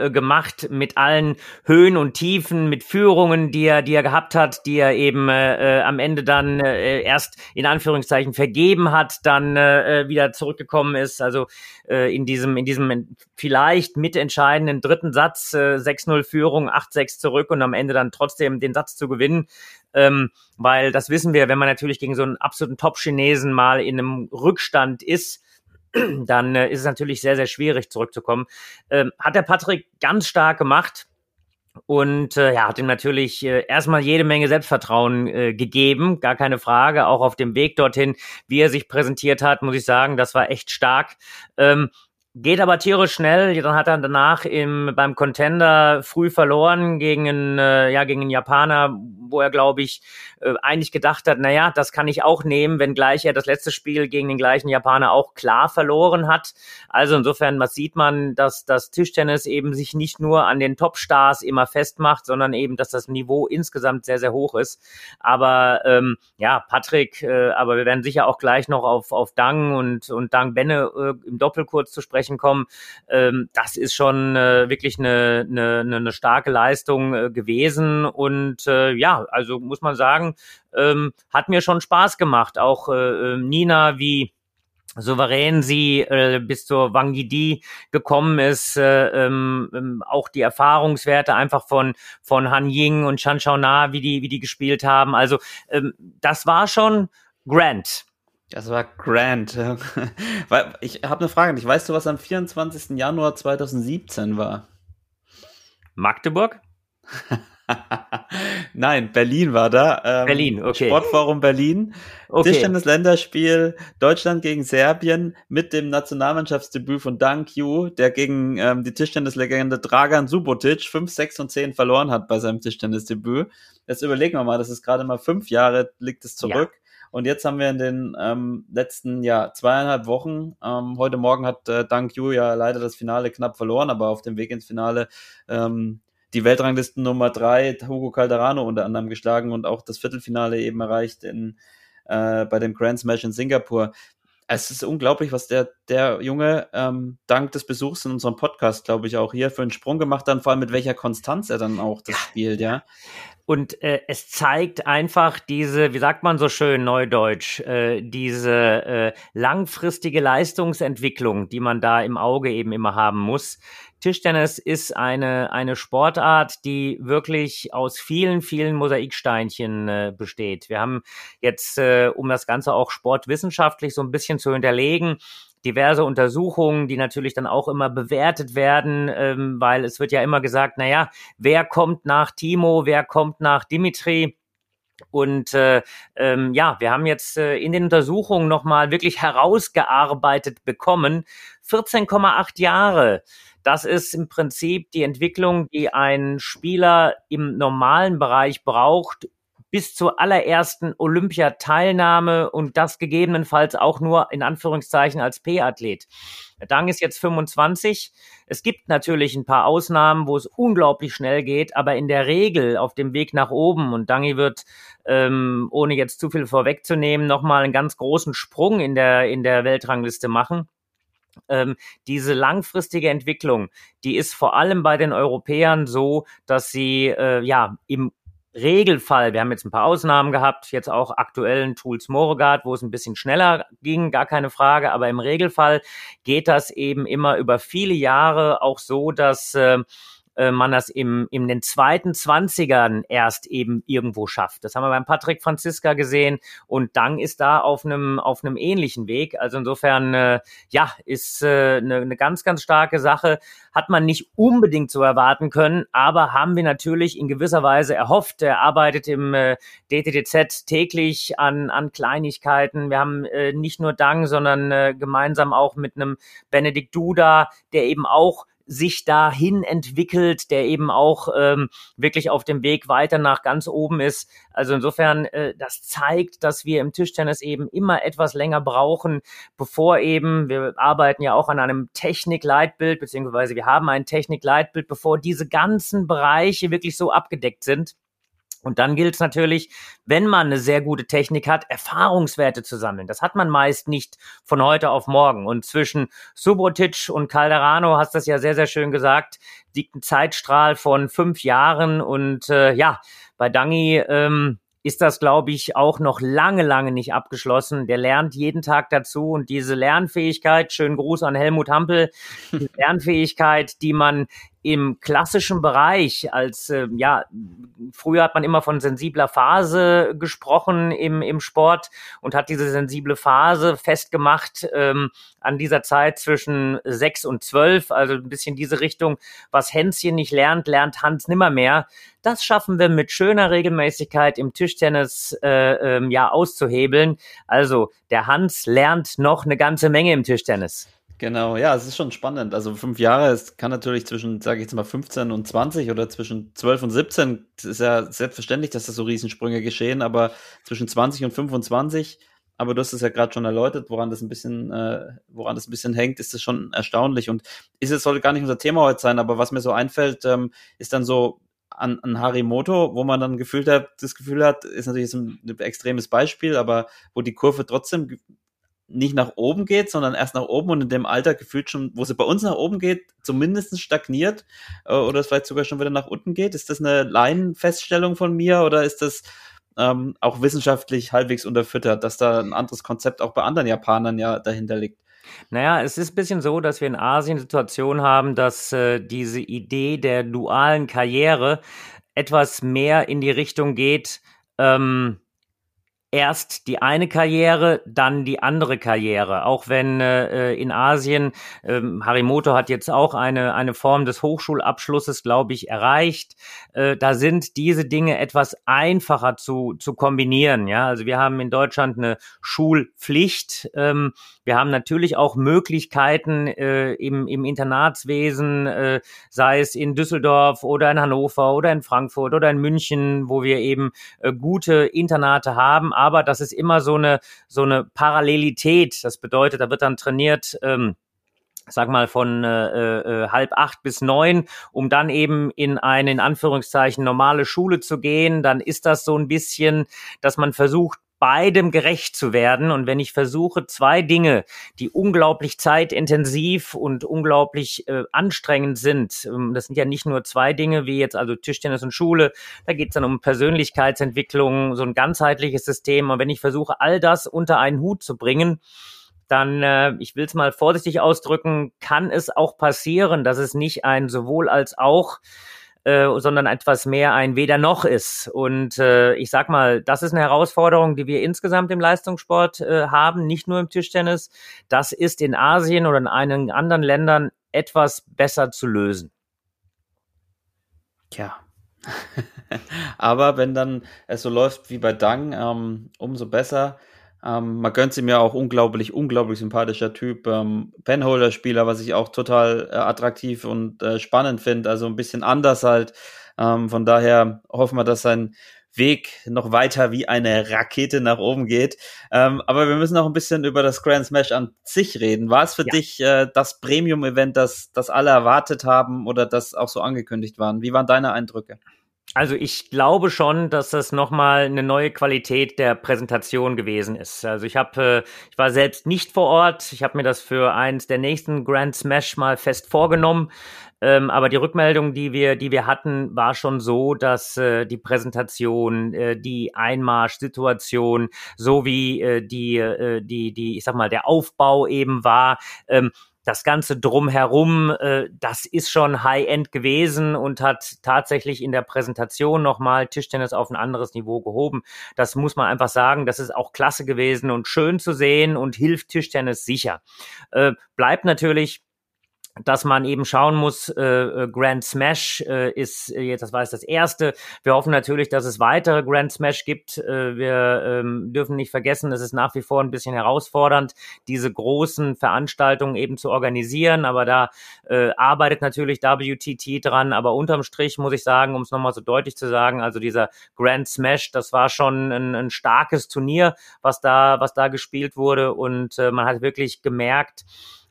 äh, gemacht mit allen Höhen und Tiefen, mit Führungen, die er, die er gehabt hat, die er eben äh, äh am Ende dann äh, erst in Anführungszeichen vergeben hat, dann äh, wieder zurückgekommen ist. Also äh, in diesem, in diesem vielleicht mitentscheidenden dritten Satz, äh, 6-0 Führung, 8-6 zurück und am Ende dann trotzdem den Satz zu gewinnen ähm, weil das wissen wir, wenn man natürlich gegen so einen absoluten Top-Chinesen mal in einem Rückstand ist, <clears throat> dann äh, ist es natürlich sehr, sehr schwierig zurückzukommen. Ähm, hat der Patrick ganz stark gemacht und äh, ja, hat ihm natürlich äh, erstmal jede Menge Selbstvertrauen äh, gegeben, gar keine Frage. Auch auf dem Weg dorthin, wie er sich präsentiert hat, muss ich sagen, das war echt stark. Ähm, Geht aber tierisch schnell. Dann hat er danach im, beim Contender früh verloren gegen einen, äh, ja, gegen einen Japaner, wo er, glaube ich, äh, eigentlich gedacht hat, naja, das kann ich auch nehmen, wenngleich er das letzte Spiel gegen den gleichen Japaner auch klar verloren hat. Also insofern, was sieht man, dass das Tischtennis eben sich nicht nur an den Top-Stars immer festmacht, sondern eben, dass das Niveau insgesamt sehr, sehr hoch ist. Aber ähm, ja, Patrick, äh, aber wir werden sicher auch gleich noch auf, auf Dang und, und Dang Benne äh, im Doppelkurs zu sprechen sprechen kommen. Ähm, das ist schon äh, wirklich eine, eine, eine starke Leistung äh, gewesen. Und äh, ja, also muss man sagen, ähm, hat mir schon Spaß gemacht. Auch äh, äh Nina wie souverän sie äh, bis zur Wang Yidi gekommen ist, äh, ähm, ähm, auch die Erfahrungswerte einfach von von Han Ying und Chan Chao Na, wie die wie die gespielt haben. Also ähm, das war schon grand. Das war grand. <laughs> ich habe eine Frage. Ich weißt du, was am 24. Januar 2017 war? Magdeburg? <laughs> Nein, Berlin war da. Ähm, Berlin, okay. Sportforum Berlin. Okay. Tischtennis-Länderspiel Deutschland gegen Serbien mit dem Nationalmannschaftsdebüt von Dank Yu, der gegen ähm, die Tischtennislegende Dragan Subotic 5, 6 und 10 verloren hat bei seinem Tischtennisdebüt. Jetzt überlegen wir mal, das ist gerade mal fünf Jahre, liegt es zurück. Ja. Und jetzt haben wir in den ähm, letzten ja, zweieinhalb Wochen, ähm, heute Morgen hat äh, Dank Yu ja leider das Finale knapp verloren, aber auf dem Weg ins Finale ähm, die Weltranglisten Nummer drei, Hugo Calderano unter anderem geschlagen und auch das Viertelfinale eben erreicht in, äh, bei dem Grand Smash in Singapur. Es ist unglaublich, was der, der Junge ähm, dank des Besuchs in unserem Podcast, glaube ich, auch hier für einen Sprung gemacht hat, vor allem mit welcher Konstanz er dann auch das spielt, ja. Und äh, es zeigt einfach diese, wie sagt man so schön neudeutsch, äh, diese äh, langfristige Leistungsentwicklung, die man da im Auge eben immer haben muss. Tischtennis ist eine, eine Sportart, die wirklich aus vielen, vielen Mosaiksteinchen äh, besteht. Wir haben jetzt, äh, um das Ganze auch sportwissenschaftlich so ein bisschen zu hinterlegen, diverse Untersuchungen, die natürlich dann auch immer bewertet werden, ähm, weil es wird ja immer gesagt, na ja, wer kommt nach Timo, wer kommt nach Dimitri? Und äh, ähm, ja, wir haben jetzt äh, in den Untersuchungen nochmal wirklich herausgearbeitet bekommen, 14,8 Jahre das ist im Prinzip die Entwicklung, die ein Spieler im normalen Bereich braucht, bis zur allerersten Olympiateilnahme und das gegebenenfalls auch nur in Anführungszeichen als P-Athlet. Dang ist jetzt 25. Es gibt natürlich ein paar Ausnahmen, wo es unglaublich schnell geht, aber in der Regel auf dem Weg nach oben und Dangi wird, ähm, ohne jetzt zu viel vorwegzunehmen, nochmal einen ganz großen Sprung in der, in der Weltrangliste machen ähm, diese langfristige Entwicklung, die ist vor allem bei den Europäern so, dass sie äh, ja im Regelfall, wir haben jetzt ein paar Ausnahmen gehabt, jetzt auch aktuellen Tools Moregard, wo es ein bisschen schneller ging, gar keine Frage, aber im Regelfall geht das eben immer über viele Jahre auch so, dass äh, äh, man das im, in den zweiten Zwanzigern erst eben irgendwo schafft. Das haben wir beim Patrick Franziska gesehen und Dang ist da auf einem auf einem ähnlichen Weg. Also insofern äh, ja ist äh, eine, eine ganz ganz starke Sache. Hat man nicht unbedingt so erwarten können, aber haben wir natürlich in gewisser Weise erhofft. Er arbeitet im äh, DTDZ täglich an an Kleinigkeiten. Wir haben äh, nicht nur Dang, sondern äh, gemeinsam auch mit einem Benedikt Duda, der eben auch sich dahin entwickelt, der eben auch ähm, wirklich auf dem Weg weiter nach ganz oben ist. Also insofern, äh, das zeigt, dass wir im Tischtennis eben immer etwas länger brauchen, bevor eben, wir arbeiten ja auch an einem Technikleitbild, beziehungsweise wir haben ein Technikleitbild, bevor diese ganzen Bereiche wirklich so abgedeckt sind. Und dann gilt es natürlich, wenn man eine sehr gute Technik hat, Erfahrungswerte zu sammeln. Das hat man meist nicht von heute auf morgen. Und zwischen Subotic und Calderano, hast das ja sehr, sehr schön gesagt, liegt ein Zeitstrahl von fünf Jahren. Und äh, ja, bei Dangi ähm, ist das, glaube ich, auch noch lange, lange nicht abgeschlossen. Der lernt jeden Tag dazu und diese Lernfähigkeit, schönen Gruß an Helmut Hampel, <laughs> die Lernfähigkeit, die man im klassischen Bereich als, äh, ja, früher hat man immer von sensibler Phase gesprochen im, im Sport und hat diese sensible Phase festgemacht ähm, an dieser Zeit zwischen sechs und zwölf, also ein bisschen diese Richtung, was Hänschen nicht lernt, lernt Hans nimmermehr. Das schaffen wir mit schöner Regelmäßigkeit im Tischtennis äh, ähm, ja auszuhebeln. Also der Hans lernt noch eine ganze Menge im Tischtennis. Genau, ja, es ist schon spannend. Also fünf Jahre, es kann natürlich zwischen, sage ich jetzt mal, 15 und 20 oder zwischen 12 und 17, es ist ja selbstverständlich, dass da so Riesensprünge geschehen, aber zwischen 20 und 25, aber du hast es ja gerade schon erläutert, woran das ein bisschen, äh, woran das ein bisschen hängt, ist das schon erstaunlich. Und ist es sollte gar nicht unser Thema heute sein, aber was mir so einfällt, ähm, ist dann so an, an Harimoto, wo man dann gefühlt hat, das Gefühl hat, ist natürlich ein, ein extremes Beispiel, aber wo die Kurve trotzdem nicht nach oben geht, sondern erst nach oben und in dem Alter gefühlt schon, wo sie bei uns nach oben geht, zumindest stagniert äh, oder es vielleicht sogar schon wieder nach unten geht. Ist das eine Laienfeststellung von mir oder ist das ähm, auch wissenschaftlich halbwegs unterfüttert, dass da ein anderes Konzept auch bei anderen Japanern ja dahinter liegt? Naja, es ist ein bisschen so, dass wir in Asien Situation haben, dass äh, diese Idee der dualen Karriere etwas mehr in die Richtung geht, ähm, erst die eine Karriere, dann die andere Karriere. Auch wenn äh, in Asien, ähm, Harimoto hat jetzt auch eine, eine Form des Hochschulabschlusses, glaube ich, erreicht. Äh, da sind diese Dinge etwas einfacher zu, zu kombinieren. Ja, also wir haben in Deutschland eine Schulpflicht. Ähm, wir haben natürlich auch Möglichkeiten äh, im, im Internatswesen, äh, sei es in Düsseldorf oder in Hannover oder in Frankfurt oder in München, wo wir eben äh, gute Internate haben aber das ist immer so eine, so eine Parallelität. Das bedeutet, da wird dann trainiert, ähm, sag mal von äh, äh, halb acht bis neun, um dann eben in eine in Anführungszeichen normale Schule zu gehen, dann ist das so ein bisschen, dass man versucht beidem gerecht zu werden. Und wenn ich versuche, zwei Dinge, die unglaublich zeitintensiv und unglaublich äh, anstrengend sind, ähm, das sind ja nicht nur zwei Dinge wie jetzt also Tischtennis und Schule, da geht es dann um Persönlichkeitsentwicklung, so ein ganzheitliches System. Und wenn ich versuche, all das unter einen Hut zu bringen, dann, äh, ich will es mal vorsichtig ausdrücken, kann es auch passieren, dass es nicht ein sowohl als auch äh, sondern etwas mehr ein Weder noch ist. Und äh, ich sag mal, das ist eine Herausforderung, die wir insgesamt im Leistungssport äh, haben, nicht nur im Tischtennis. Das ist in Asien oder in einigen anderen Ländern etwas besser zu lösen. Tja. <laughs> Aber wenn dann es so läuft wie bei Dang, ähm, umso besser. Ähm, man gönnt sie mir auch unglaublich, unglaublich sympathischer Typ. Ähm, Penholder-Spieler, was ich auch total äh, attraktiv und äh, spannend finde. Also ein bisschen anders halt. Ähm, von daher hoffen wir, dass sein Weg noch weiter wie eine Rakete nach oben geht. Ähm, aber wir müssen noch ein bisschen über das Grand Smash an sich reden. War es für ja. dich äh, das Premium-Event, das, das alle erwartet haben oder das auch so angekündigt waren? Wie waren deine Eindrücke? Also ich glaube schon, dass das nochmal eine neue Qualität der Präsentation gewesen ist. Also ich habe, äh, ich war selbst nicht vor Ort. Ich habe mir das für eins der nächsten Grand Smash mal fest vorgenommen. Ähm, aber die Rückmeldung, die wir, die wir hatten, war schon so, dass äh, die Präsentation, äh, die Einmarschsituation, so wie äh, die, äh, die, die, ich sag mal, der Aufbau eben war, ähm, das Ganze drumherum, äh, das ist schon High-End gewesen und hat tatsächlich in der Präsentation nochmal Tischtennis auf ein anderes Niveau gehoben. Das muss man einfach sagen. Das ist auch klasse gewesen und schön zu sehen und hilft Tischtennis sicher. Äh, bleibt natürlich dass man eben schauen muss, äh, äh, Grand Smash äh, ist äh, jetzt, das war jetzt das erste. Wir hoffen natürlich, dass es weitere Grand Smash gibt. Äh, wir ähm, dürfen nicht vergessen, es ist nach wie vor ein bisschen herausfordernd, diese großen Veranstaltungen eben zu organisieren. Aber da äh, arbeitet natürlich WTT dran. Aber unterm Strich muss ich sagen, um es nochmal so deutlich zu sagen, also dieser Grand Smash, das war schon ein, ein starkes Turnier, was da, was da gespielt wurde. Und äh, man hat wirklich gemerkt,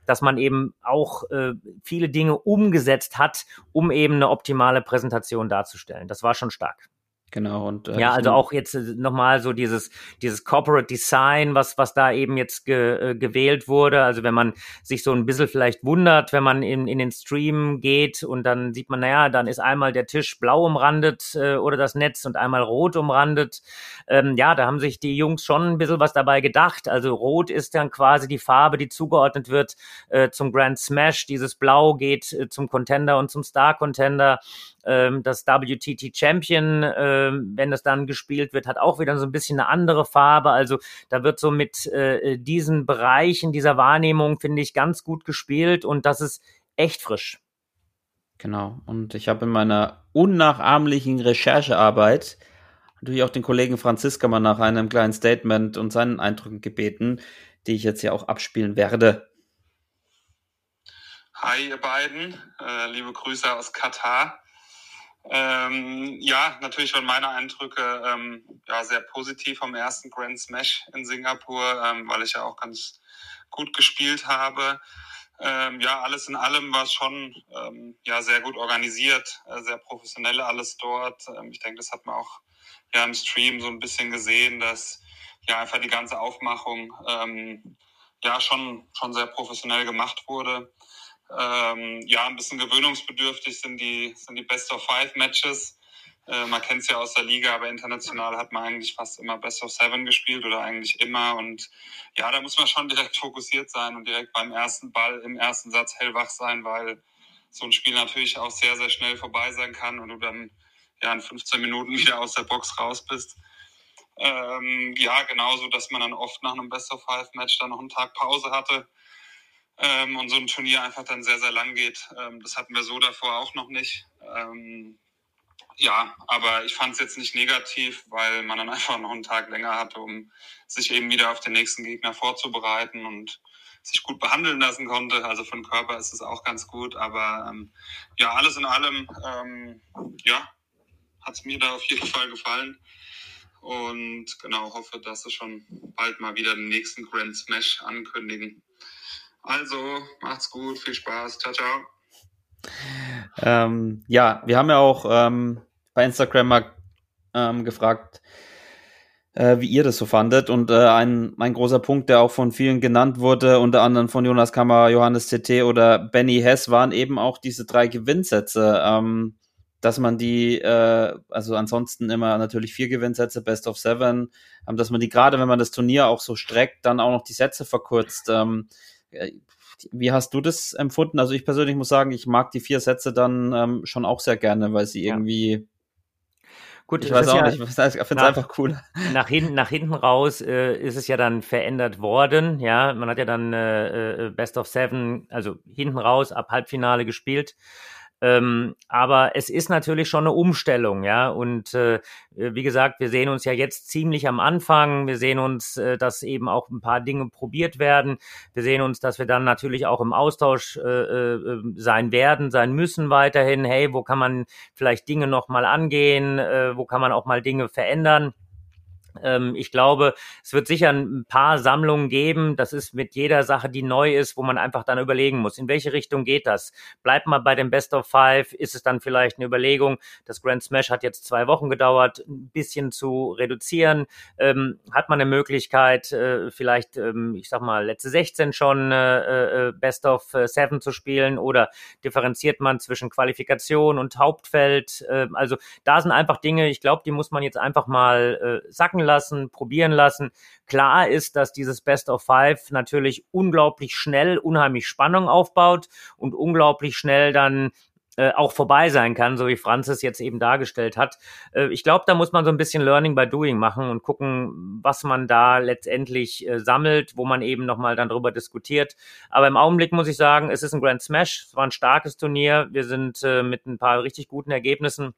dass man eben auch äh, viele Dinge umgesetzt hat, um eben eine optimale Präsentation darzustellen. Das war schon stark. Genau. Und, äh, ja, also auch jetzt äh, nochmal so dieses, dieses Corporate Design, was, was da eben jetzt ge, äh, gewählt wurde. Also wenn man sich so ein bisschen vielleicht wundert, wenn man in, in den Stream geht und dann sieht man, naja, dann ist einmal der Tisch blau umrandet äh, oder das Netz und einmal rot umrandet. Ähm, ja, da haben sich die Jungs schon ein bisschen was dabei gedacht. Also rot ist dann quasi die Farbe, die zugeordnet wird äh, zum Grand Smash. Dieses Blau geht äh, zum Contender und zum Star Contender ähm, das WTT Champion, ähm, wenn das dann gespielt wird, hat auch wieder so ein bisschen eine andere Farbe. Also da wird so mit äh, diesen Bereichen dieser Wahrnehmung, finde ich, ganz gut gespielt und das ist echt frisch. Genau. Und ich habe in meiner unnachahmlichen Recherchearbeit natürlich auch den Kollegen Franziska mal nach einem kleinen Statement und seinen Eindrücken gebeten, die ich jetzt ja auch abspielen werde. Hi, ihr beiden. Äh, liebe Grüße aus Katar. Ähm, ja, natürlich waren meine Eindrücke ähm, ja, sehr positiv vom ersten Grand Smash in Singapur, ähm, weil ich ja auch ganz gut gespielt habe. Ähm, ja, alles in allem war es schon ähm, ja, sehr gut organisiert, äh, sehr professionell alles dort. Ähm, ich denke, das hat man auch ja, im Stream so ein bisschen gesehen, dass ja einfach die ganze Aufmachung ja schon, schon sehr professionell gemacht wurde. Ähm, ja, ein bisschen gewöhnungsbedürftig sind die, sind die Best of Five Matches. Äh, man kennt es ja aus der Liga, aber international hat man eigentlich fast immer Best of Seven gespielt oder eigentlich immer. Und ja, da muss man schon direkt fokussiert sein und direkt beim ersten Ball im ersten Satz hellwach sein, weil so ein Spiel natürlich auch sehr, sehr schnell vorbei sein kann und du dann ja in 15 Minuten <laughs> wieder aus der Box raus bist. Ähm, ja, genauso, dass man dann oft nach einem Best of Five Match dann noch einen Tag Pause hatte ähm, und so ein Turnier einfach dann sehr, sehr lang geht. Ähm, das hatten wir so davor auch noch nicht. Ähm, ja, aber ich fand es jetzt nicht negativ, weil man dann <laughs> einfach noch einen Tag länger hatte, um sich eben wieder auf den nächsten Gegner vorzubereiten und sich gut behandeln lassen konnte. Also für den Körper ist es auch ganz gut. Aber ähm, ja, alles in allem, ähm, ja, hat es mir da auf jeden Fall gefallen. und genau hoffe, dass sie schon bald mal wieder den nächsten Grand Smash ankündigen. Also, macht's gut, viel Spaß, ciao, ciao. Ähm, ja, wir haben ja auch ähm, bei Instagram mal ähm, gefragt, äh, wie ihr das so fandet. Und äh, ein, ein großer Punkt, der auch von vielen genannt wurde, unter anderem von Jonas Kammer, Johannes CT oder Benny Hess, waren eben auch diese drei Gewinnsätze. Ähm, dass man die, äh, also ansonsten immer natürlich vier Gewinnsätze, Best of Seven, ähm, dass man die gerade, wenn man das Turnier auch so streckt, dann auch noch die Sätze verkürzt. Ähm, äh, wie hast du das empfunden? Also ich persönlich muss sagen, ich mag die vier Sätze dann ähm, schon auch sehr gerne, weil sie irgendwie Gut, ich weiß auch ja nicht, ich finde es einfach cool. Nach hinten, nach hinten raus äh, ist es ja dann verändert worden. Ja, man hat ja dann äh, äh Best of Seven, also hinten raus ab Halbfinale gespielt. Ähm, aber es ist natürlich schon eine Umstellung, ja. Und äh, wie gesagt, wir sehen uns ja jetzt ziemlich am Anfang. Wir sehen uns, äh, dass eben auch ein paar Dinge probiert werden. Wir sehen uns, dass wir dann natürlich auch im Austausch äh, äh, sein werden, sein müssen weiterhin. Hey, wo kann man vielleicht Dinge noch mal angehen? Äh, wo kann man auch mal Dinge verändern? Ähm, ich glaube, es wird sicher ein paar Sammlungen geben. Das ist mit jeder Sache, die neu ist, wo man einfach dann überlegen muss, in welche Richtung geht das? Bleibt man bei dem Best of Five? Ist es dann vielleicht eine Überlegung? Das Grand Smash hat jetzt zwei Wochen gedauert, ein bisschen zu reduzieren. Ähm, hat man eine Möglichkeit, äh, vielleicht, ähm, ich sag mal, letzte 16 schon äh, äh, Best of Seven zu spielen oder differenziert man zwischen Qualifikation und Hauptfeld? Äh, also da sind einfach Dinge, ich glaube, die muss man jetzt einfach mal äh, sacken lassen, probieren lassen. Klar ist, dass dieses Best of Five natürlich unglaublich schnell unheimlich Spannung aufbaut und unglaublich schnell dann äh, auch vorbei sein kann, so wie Franz es jetzt eben dargestellt hat. Äh, ich glaube, da muss man so ein bisschen Learning by Doing machen und gucken, was man da letztendlich äh, sammelt, wo man eben nochmal dann drüber diskutiert. Aber im Augenblick muss ich sagen, es ist ein Grand Smash, es war ein starkes Turnier. Wir sind mit ein paar richtig guten Ergebnissen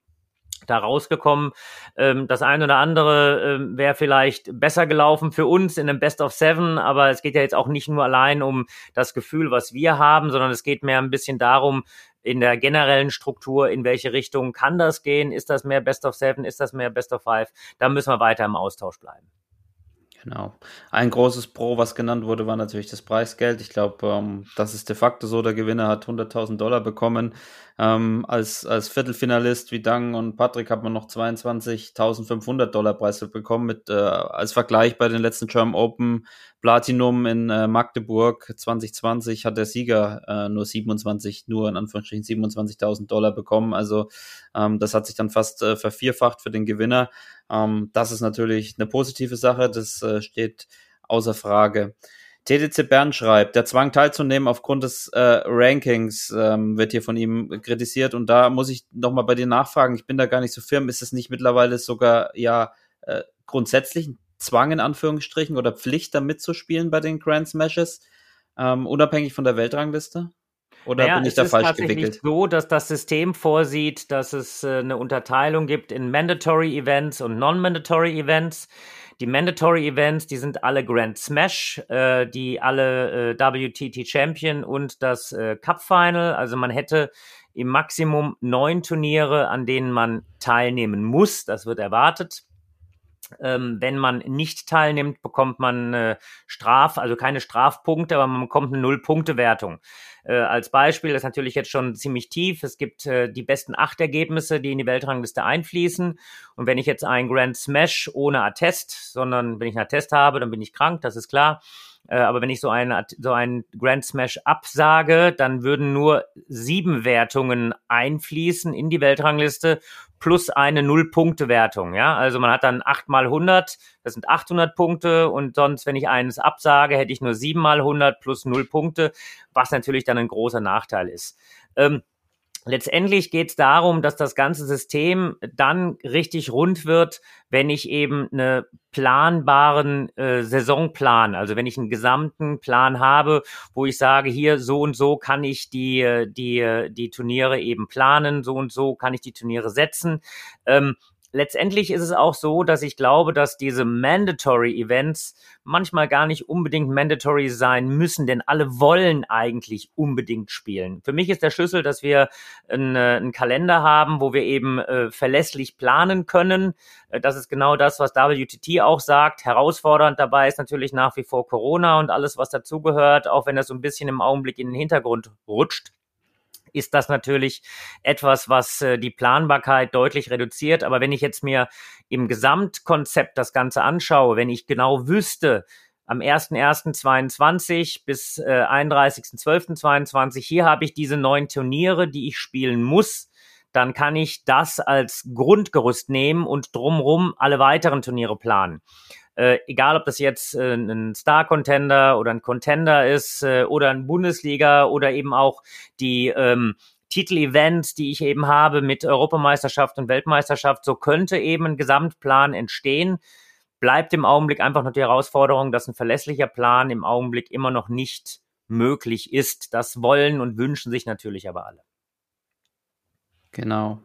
da rausgekommen. Ähm, das eine oder andere ähm, wäre vielleicht besser gelaufen für uns in einem Best of Seven, aber es geht ja jetzt auch nicht nur allein um das Gefühl, was wir haben, sondern es geht mehr ein bisschen darum, in der generellen Struktur, in welche Richtung kann das gehen? Ist das mehr Best of Seven? Ist das mehr Best of Five? Da müssen wir weiter im Austausch bleiben. Genau. Ein großes Pro, was genannt wurde, war natürlich das Preisgeld. Ich glaube, ähm, das ist de facto so. Der Gewinner hat 100.000 Dollar bekommen. Ähm, als, als Viertelfinalist wie Dang und Patrick hat man noch 22.500 Dollar Preis bekommen. Mit, äh, als Vergleich bei den letzten German Open Platinum in äh, Magdeburg 2020 hat der Sieger äh, nur 27, nur in Anführungsstrichen 27.000 Dollar bekommen. Also ähm, das hat sich dann fast äh, vervierfacht für den Gewinner. Ähm, das ist natürlich eine positive Sache. Das äh, steht außer Frage. TDC Bern schreibt, der Zwang teilzunehmen aufgrund des äh, Rankings ähm, wird hier von ihm kritisiert und da muss ich nochmal bei dir nachfragen, ich bin da gar nicht so firm, ist es nicht mittlerweile sogar ja äh, grundsätzlich ein Zwang in Anführungsstrichen oder Pflicht da mitzuspielen bei den Grand Smashes, ähm, unabhängig von der Weltrangliste? Oder naja, bin ich da falsch gewickelt? Es ist tatsächlich so, dass das System vorsieht, dass es äh, eine Unterteilung gibt in Mandatory Events und Non-Mandatory Events. Die Mandatory Events, die sind alle Grand Smash, äh, die alle äh, WTT Champion und das äh, Cup Final. Also man hätte im Maximum neun Turniere, an denen man teilnehmen muss. Das wird erwartet. Ähm, wenn man nicht teilnimmt, bekommt man äh, Straf, also keine Strafpunkte, aber man bekommt eine Null-Punkte-Wertung. Äh, als Beispiel, ist natürlich jetzt schon ziemlich tief. Es gibt äh, die besten acht Ergebnisse, die in die Weltrangliste einfließen. Und wenn ich jetzt einen Grand Smash ohne Attest, sondern wenn ich einen Attest habe, dann bin ich krank, das ist klar. Äh, aber wenn ich so einen, so einen Grand Smash absage, dann würden nur sieben Wertungen einfließen in die Weltrangliste plus eine Null-Punkte-Wertung. Ja, also man hat dann acht mal 100, das sind 800 Punkte und sonst, wenn ich eines absage, hätte ich nur sieben mal 100 plus null Punkte, was natürlich dann ein großer Nachteil ist. Ähm, Letztendlich geht es darum, dass das ganze System dann richtig rund wird, wenn ich eben einen planbaren äh, Saisonplan, also wenn ich einen gesamten Plan habe, wo ich sage, hier so und so kann ich die, äh, die, äh, die Turniere eben planen, so und so kann ich die Turniere setzen. Ähm, letztendlich ist es auch so, dass ich glaube, dass diese Mandatory Events manchmal gar nicht unbedingt mandatory sein müssen, denn alle wollen eigentlich unbedingt spielen. Für mich ist der Schlüssel, dass wir einen, äh, einen Kalender haben, wo wir eben äh, verlässlich planen können. Äh, das ist genau das, was WTT auch sagt. Herausfordernd dabei ist natürlich nach wie vor Corona und alles, was dazugehört, auch wenn das so ein bisschen im Augenblick in den Hintergrund rutscht ist das natürlich etwas, was äh, die Planbarkeit deutlich reduziert. Aber wenn ich jetzt mir im Gesamtkonzept das Ganze anschaue, wenn ich genau wüsste, am 1.1.22 bis äh, 31.12.22, hier habe ich diese neun Turniere, die ich spielen muss, dann kann ich das als Grundgerüst nehmen und drumrum alle weiteren Turniere planen. Äh, egal, ob das jetzt äh, ein Star-Contender oder ein Contender ist äh, oder ein Bundesliga oder eben auch die ähm, Titelevents, die ich eben habe mit Europameisterschaft und Weltmeisterschaft, so könnte eben ein Gesamtplan entstehen. Bleibt im Augenblick einfach noch die Herausforderung, dass ein verlässlicher Plan im Augenblick immer noch nicht möglich ist. Das wollen und wünschen sich natürlich aber alle. Genau.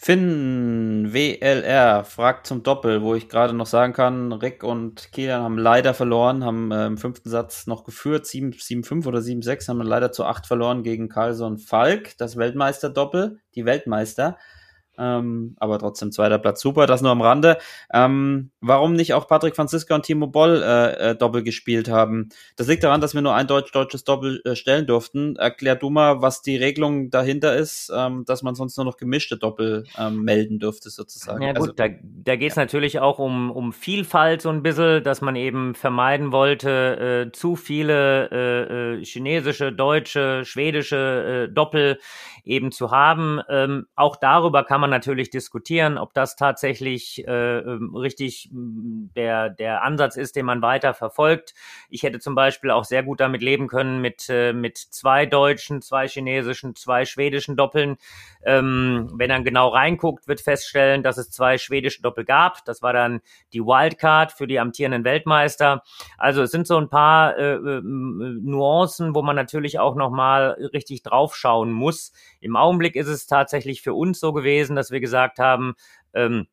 Finn WLR fragt zum Doppel, wo ich gerade noch sagen kann, Rick und Kilian haben leider verloren, haben äh, im fünften Satz noch geführt, 7-5 oder 7-6, haben leider zu 8 verloren gegen Carlson Falk, das Weltmeister-Doppel, die Weltmeister. Ähm, aber trotzdem zweiter Platz super, das nur am Rande. Ähm, warum nicht auch Patrick Franziska und Timo Boll äh, äh, Doppel gespielt haben? Das liegt daran, dass wir nur ein deutsch-deutsches Doppel äh, stellen durften. Erklär du mal, was die Regelung dahinter ist, ähm, dass man sonst nur noch gemischte Doppel ähm, melden dürfte, sozusagen. Ja gut, also, da, da geht es ja. natürlich auch um, um Vielfalt so ein bisschen, dass man eben vermeiden wollte, äh, zu viele äh, äh, chinesische, deutsche, schwedische Doppel eben zu haben. Ähm, auch darüber kann man natürlich diskutieren, ob das tatsächlich äh, ähm, richtig der, der Ansatz ist, den man weiter verfolgt. Ich hätte zum Beispiel auch sehr gut damit leben können mit, äh, mit zwei deutschen, zwei chinesischen, zwei schwedischen Doppeln. Ähm, wenn man genau reinguckt, wird feststellen, dass es zwei schwedische Doppel gab. Das war dann die Wildcard für die amtierenden Weltmeister. Also es sind so ein paar äh, äh Nuancen, wo man natürlich auch nochmal richtig draufschauen muss. Im Augenblick ist es tatsächlich für uns so gewesen, dass wir gesagt haben, ähm,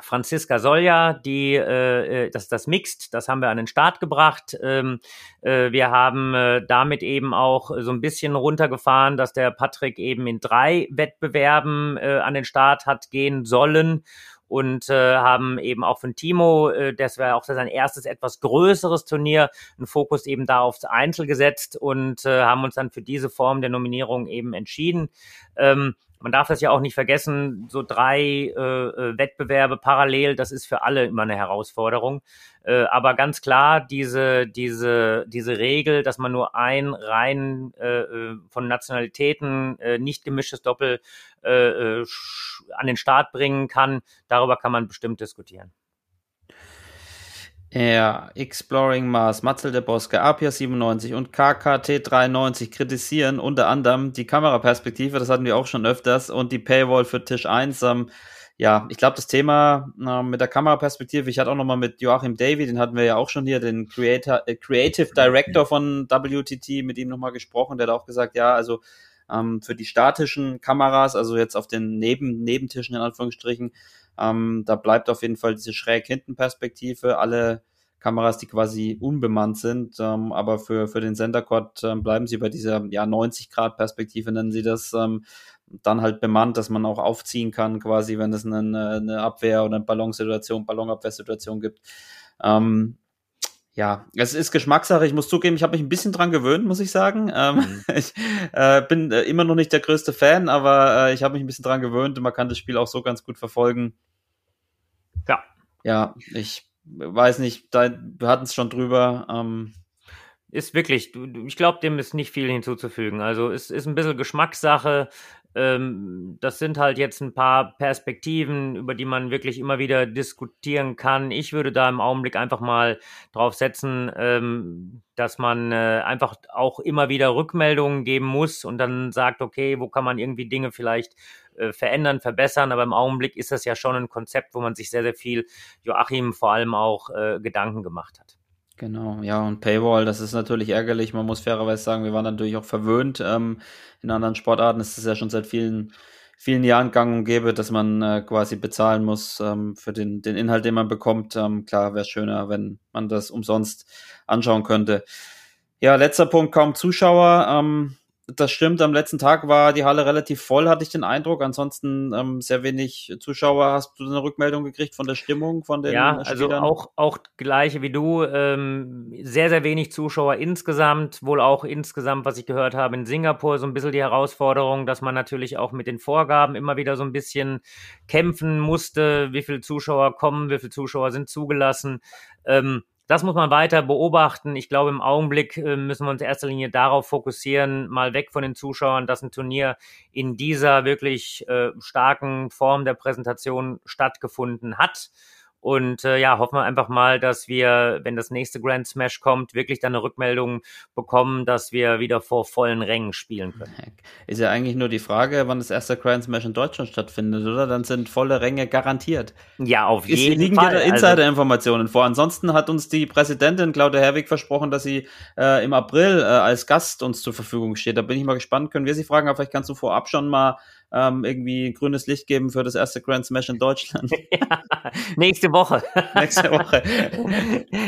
Franziska Solja, die äh, äh, das das Mixed, das haben wir an den Start gebracht. Ähm, äh, wir haben äh, damit eben auch so ein bisschen runtergefahren, dass der Patrick eben in drei Wettbewerben äh, an den Start hat gehen sollen und äh, haben eben auch von Timo, äh, das wäre auch sein erstes etwas größeres Turnier, einen Fokus eben da aufs Einzel gesetzt und äh, haben uns dann für diese Form der Nominierung eben entschieden. Ähm, man darf das ja auch nicht vergessen, so drei äh, äh, Wettbewerbe parallel, das ist für alle immer eine Herausforderung. Äh, aber ganz klar, diese, diese, diese Regel, dass man nur ein rein äh, äh von Nationalitäten äh, nicht gemischtes Doppel äh, äh an den Start bringen kann, darüber kann man bestimmt diskutieren. Ja, Exploring Mars, Matzel der Boske, Apia 97 und KKT 93 kritisieren unter anderem die Kameraperspektive, das hatten wir auch schon öfters, und die Paywall für Tisch 1. Ähm, ja, ich glaube, das Thema äh, mit der Kameraperspektive, ich hatte auch nochmal mit Joachim Davy, den hatten wir ja auch schon hier, den Creator, äh, Creative Director von WTT, mit ihm nochmal gesprochen, der hat auch gesagt, ja, also ähm, für die statischen Kameras, also jetzt auf den Neben Nebentischen in Anführungsstrichen, ähm, da bleibt auf jeden Fall diese schräg hinten Perspektive. Alle Kameras, die quasi unbemannt sind, ähm, aber für, für den Senderquad ähm, bleiben sie bei dieser ja, 90 Grad Perspektive, nennen sie das, ähm, dann halt bemannt, dass man auch aufziehen kann, quasi, wenn es eine, eine Abwehr- oder eine Ballonsituation, Ballonabwehrsituation gibt. Ähm, ja, es ist Geschmackssache. Ich muss zugeben, ich habe mich ein bisschen dran gewöhnt, muss ich sagen. Ähm, mhm. <laughs> ich äh, bin äh, immer noch nicht der größte Fan, aber äh, ich habe mich ein bisschen dran gewöhnt und man kann das Spiel auch so ganz gut verfolgen. Ja. Ich weiß nicht, da, wir hatten es schon drüber. Ähm, ist wirklich, ich glaube, dem ist nicht viel hinzuzufügen. Also es ist ein bisschen Geschmackssache. Ähm, das sind halt jetzt ein paar Perspektiven, über die man wirklich immer wieder diskutieren kann. Ich würde da im Augenblick einfach mal drauf setzen, ähm, dass man äh, einfach auch immer wieder Rückmeldungen geben muss und dann sagt, okay, wo kann man irgendwie Dinge vielleicht äh, verändern, verbessern. Aber im Augenblick ist das ja schon ein Konzept, wo man sich sehr, sehr viel, Joachim vor allem auch äh, Gedanken gemacht hat. Genau, ja, und Paywall, das ist natürlich ärgerlich. Man muss fairerweise sagen, wir waren natürlich auch verwöhnt. Ähm, in anderen Sportarten ist es ja schon seit vielen, vielen Jahren gang und gäbe, dass man äh, quasi bezahlen muss ähm, für den, den Inhalt, den man bekommt. Ähm, klar, wäre schöner, wenn man das umsonst anschauen könnte. Ja, letzter Punkt, kaum Zuschauer. Ähm, das stimmt, am letzten Tag war die Halle relativ voll, hatte ich den Eindruck. Ansonsten ähm, sehr wenig Zuschauer. Hast du eine Rückmeldung gekriegt von der Stimmung von den Ja, also Spielern? auch, auch gleiche wie du. Ähm, sehr, sehr wenig Zuschauer insgesamt. Wohl auch insgesamt, was ich gehört habe, in Singapur so ein bisschen die Herausforderung, dass man natürlich auch mit den Vorgaben immer wieder so ein bisschen kämpfen musste. Wie viele Zuschauer kommen, wie viele Zuschauer sind zugelassen. Ähm, das muss man weiter beobachten. Ich glaube, im Augenblick äh, müssen wir uns in erster Linie darauf fokussieren, mal weg von den Zuschauern, dass ein Turnier in dieser wirklich äh, starken Form der Präsentation stattgefunden hat. Und äh, ja, hoffen wir einfach mal, dass wir, wenn das nächste Grand Smash kommt, wirklich dann eine Rückmeldung bekommen, dass wir wieder vor vollen Rängen spielen können. Ist ja eigentlich nur die Frage, wann das erste Grand Smash in Deutschland stattfindet, oder? Dann sind volle Ränge garantiert. Ja, auf Es jeden liegen Fall. dir da Also- Insider-Informationen vor. Ansonsten hat uns die Präsidentin Claudia Herwig versprochen, dass sie äh, im April äh, als Gast uns zur Verfügung steht. Da bin ich mal gespannt. Können wir sie fragen, aber vielleicht kannst du vorab schon mal ähm, irgendwie grünes Licht geben für das erste Grand Smash in Deutschland <laughs> Nächste Woche. nächste Woche.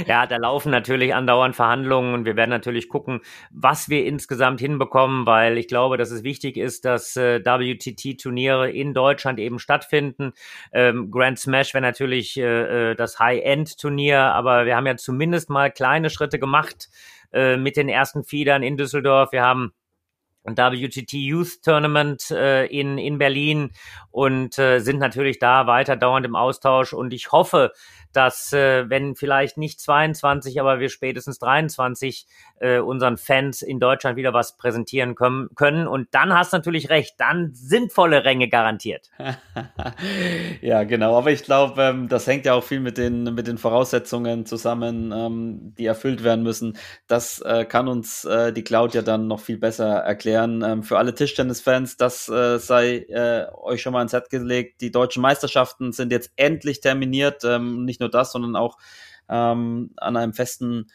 ja, da laufen natürlich andauernd Verhandlungen und wir werden natürlich gucken, was wir insgesamt hinbekommen, weil ich glaube, dass es wichtig ist, dass äh, WTT-Turniere in Deutschland eben stattfinden. Ähm, Grand Smash wäre natürlich äh, äh, das High-End-Turnier, aber wir haben ja zumindest mal kleine Schritte gemacht äh, mit den ersten Feedern in Düsseldorf. Wir haben WTT Youth Tournament äh, in, in Berlin und äh, sind natürlich da weiter dauernd im Austausch. Und ich hoffe, dass, äh, wenn vielleicht nicht 22, aber wir spätestens 23 äh, unseren Fans in Deutschland wieder was präsentieren können, können. Und dann hast du natürlich recht, dann sind volle Ränge garantiert. <laughs> ja, genau. Aber ich glaube, ähm, das hängt ja auch viel mit den, mit den Voraussetzungen zusammen, ähm, die erfüllt werden müssen. Das äh, kann uns äh, die Cloud ja dann noch viel besser erklären. Ähm, für alle Tischtennis-Fans, das äh, sei äh, euch schon mal ins Set gelegt. Die deutschen Meisterschaften sind jetzt endlich terminiert. Ähm, nicht nur das, sondern auch ähm, an einem festen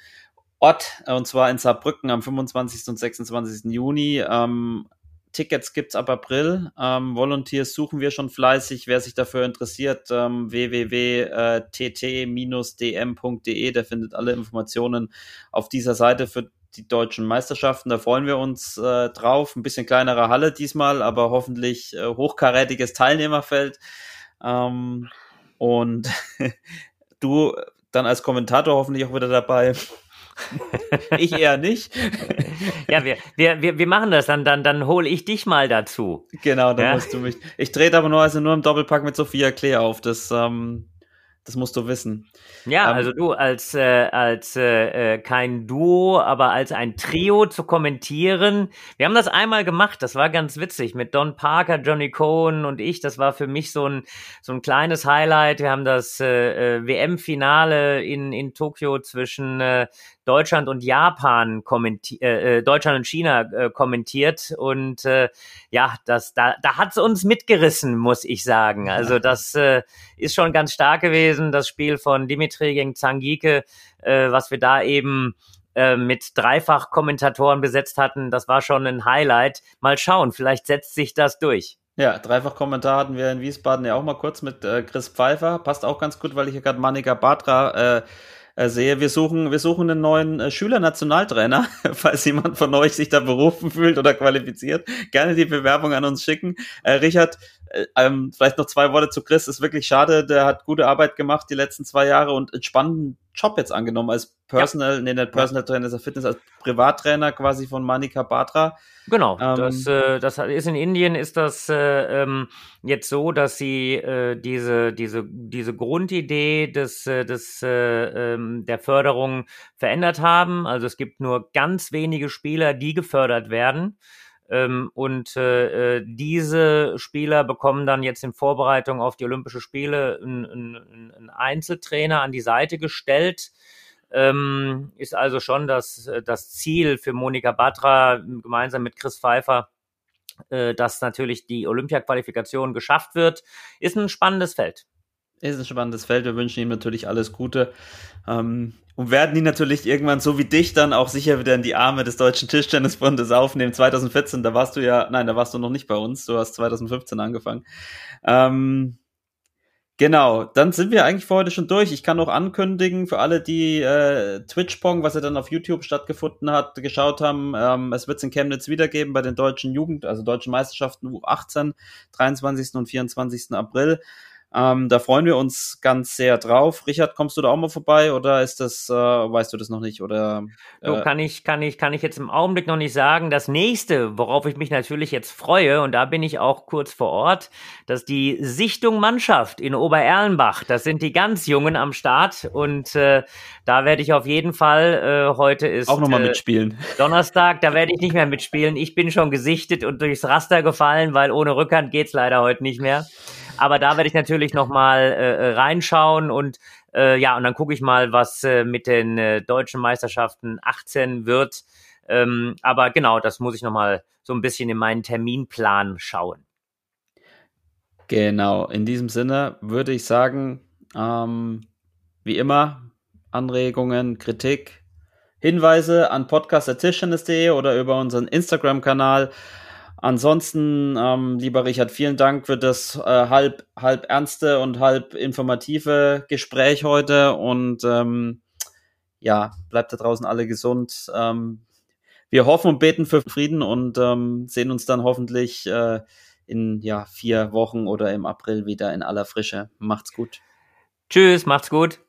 Ort, äh, und zwar in Saarbrücken am 25. und 26. Juni. Ähm, Tickets gibt's ab April. Ähm, Volunteers suchen wir schon fleißig. Wer sich dafür interessiert, ähm, www.tt-dm.de, der findet alle Informationen auf dieser Seite für die deutschen Meisterschaften. Da freuen wir uns äh, drauf. Ein bisschen kleinere Halle diesmal, aber hoffentlich äh, hochkarätiges Teilnehmerfeld. Ähm, und <laughs> du dann als Kommentator hoffentlich auch wieder dabei. <laughs> ich eher nicht. <laughs> Ja, wir, wir, wir, wir machen das dann, dann, dann hole ich dich mal dazu. Genau, dann Ja. musst du mich. Ich trete aber nur, also nur im Doppelpack mit Sophia Klee auf. Das, ähm, das musst du wissen. Ja, Ähm, also du als, äh, als äh, äh, kein Duo, aber als ein Trio zu kommentieren. Wir haben das einmal gemacht, das war ganz witzig mit Don Parker, Johnny Cohen und ich. Das war für mich so ein, so ein kleines Highlight. Wir haben das äh, äh, WM-Finale in, in Tokio zwischen äh, Deutschland und Japan kommentiert, äh, äh, Deutschland und China äh, kommentiert und äh, ja, das da da hat's uns mitgerissen, muss ich sagen. Also das äh, ist schon ganz stark gewesen, das Spiel von Dimitri gegen Zangike, äh, was wir da eben äh, mit Dreifach-Kommentatoren besetzt hatten, das war schon ein Highlight. Mal schauen, vielleicht setzt sich das durch. Ja, Dreifach-Kommentar hatten wir in Wiesbaden ja auch mal kurz mit äh, Chris Pfeiffer. Passt auch ganz gut, weil ich hier gerade Manika Batra äh, sehe. Wir suchen, wir suchen einen neuen äh, Schüler-Nationaltrainer, <laughs> falls jemand von euch sich da berufen fühlt oder qualifiziert. Gerne die Bewerbung an uns schicken. Äh, Richard, äh, ähm, vielleicht noch zwei Worte zu Chris. Ist wirklich schade, der hat gute Arbeit gemacht die letzten zwei Jahre und einen spannenden Job jetzt angenommen als Personal, nee, nicht Personal Trainer, er Fitness, als Privattrainer quasi von Manika Batra. Genau, Ähm, das, äh, das ist in Indien ist das äh, ähm, jetzt so, dass sie äh, diese diese diese Grundidee des äh, des äh, ähm, der Förderung verändert haben. Also es gibt nur ganz wenige Spieler, die gefördert werden. Ähm, und äh, äh, diese Spieler bekommen dann jetzt in Vorbereitung auf die Olympische Spiele einen einen Einzeltrainer an die Seite gestellt. Ähm, ist also schon das, äh, das Ziel für Monika Batra gemeinsam mit Chris Pfeiffer, äh, dass natürlich die Olympia-Qualifikation geschafft wird, ist ein spannendes Feld. Ist ein spannendes Feld. Wir wünschen ihm natürlich alles Gute. Ähm, und werden ihn natürlich irgendwann so wie dich dann auch sicher wieder in die Arme des Deutschen Tischtennisbundes aufnehmen. 2014, da warst du ja, nein, da warst du noch nicht bei uns. Du hast 2015 angefangen. Ähm, Genau, dann sind wir eigentlich für heute schon durch. Ich kann noch ankündigen, für alle, die äh, Twitch-Pong, was ja dann auf YouTube stattgefunden hat, geschaut haben, ähm, es wird es in Chemnitz wiedergeben bei den deutschen Jugend, also deutschen Meisterschaften U18, 23. und 24. April. Ähm, da freuen wir uns ganz sehr drauf. Richard, kommst du da auch mal vorbei oder ist das, äh, weißt du das noch nicht? Oder äh so, kann ich, kann ich, kann ich jetzt im Augenblick noch nicht sagen. Das nächste, worauf ich mich natürlich jetzt freue, und da bin ich auch kurz vor Ort, dass die Sichtung Mannschaft in Obererlenbach, das sind die ganz Jungen am Start und äh, da werde ich auf jeden Fall, äh, heute ist auch nochmal äh, mitspielen. <laughs> Donnerstag, da werde ich nicht mehr mitspielen. Ich bin schon gesichtet und durchs Raster gefallen, weil ohne Rückhand geht's leider heute nicht mehr. Aber da werde ich natürlich nochmal äh, reinschauen und äh, ja, und dann gucke ich mal, was äh, mit den äh, deutschen Meisterschaften 18 wird. Ähm, aber genau, das muss ich nochmal so ein bisschen in meinen Terminplan schauen. Genau, in diesem Sinne würde ich sagen, ähm, wie immer, Anregungen, Kritik, Hinweise an podcast.tischtennis.de oder über unseren Instagram-Kanal. Ansonsten, ähm, lieber Richard, vielen Dank für das äh, halb, halb ernste und halb informative Gespräch heute und ähm, ja, bleibt da draußen alle gesund. Ähm, wir hoffen und beten für Frieden und ähm, sehen uns dann hoffentlich äh, in ja, vier Wochen oder im April wieder in aller Frische. Macht's gut. Tschüss, macht's gut.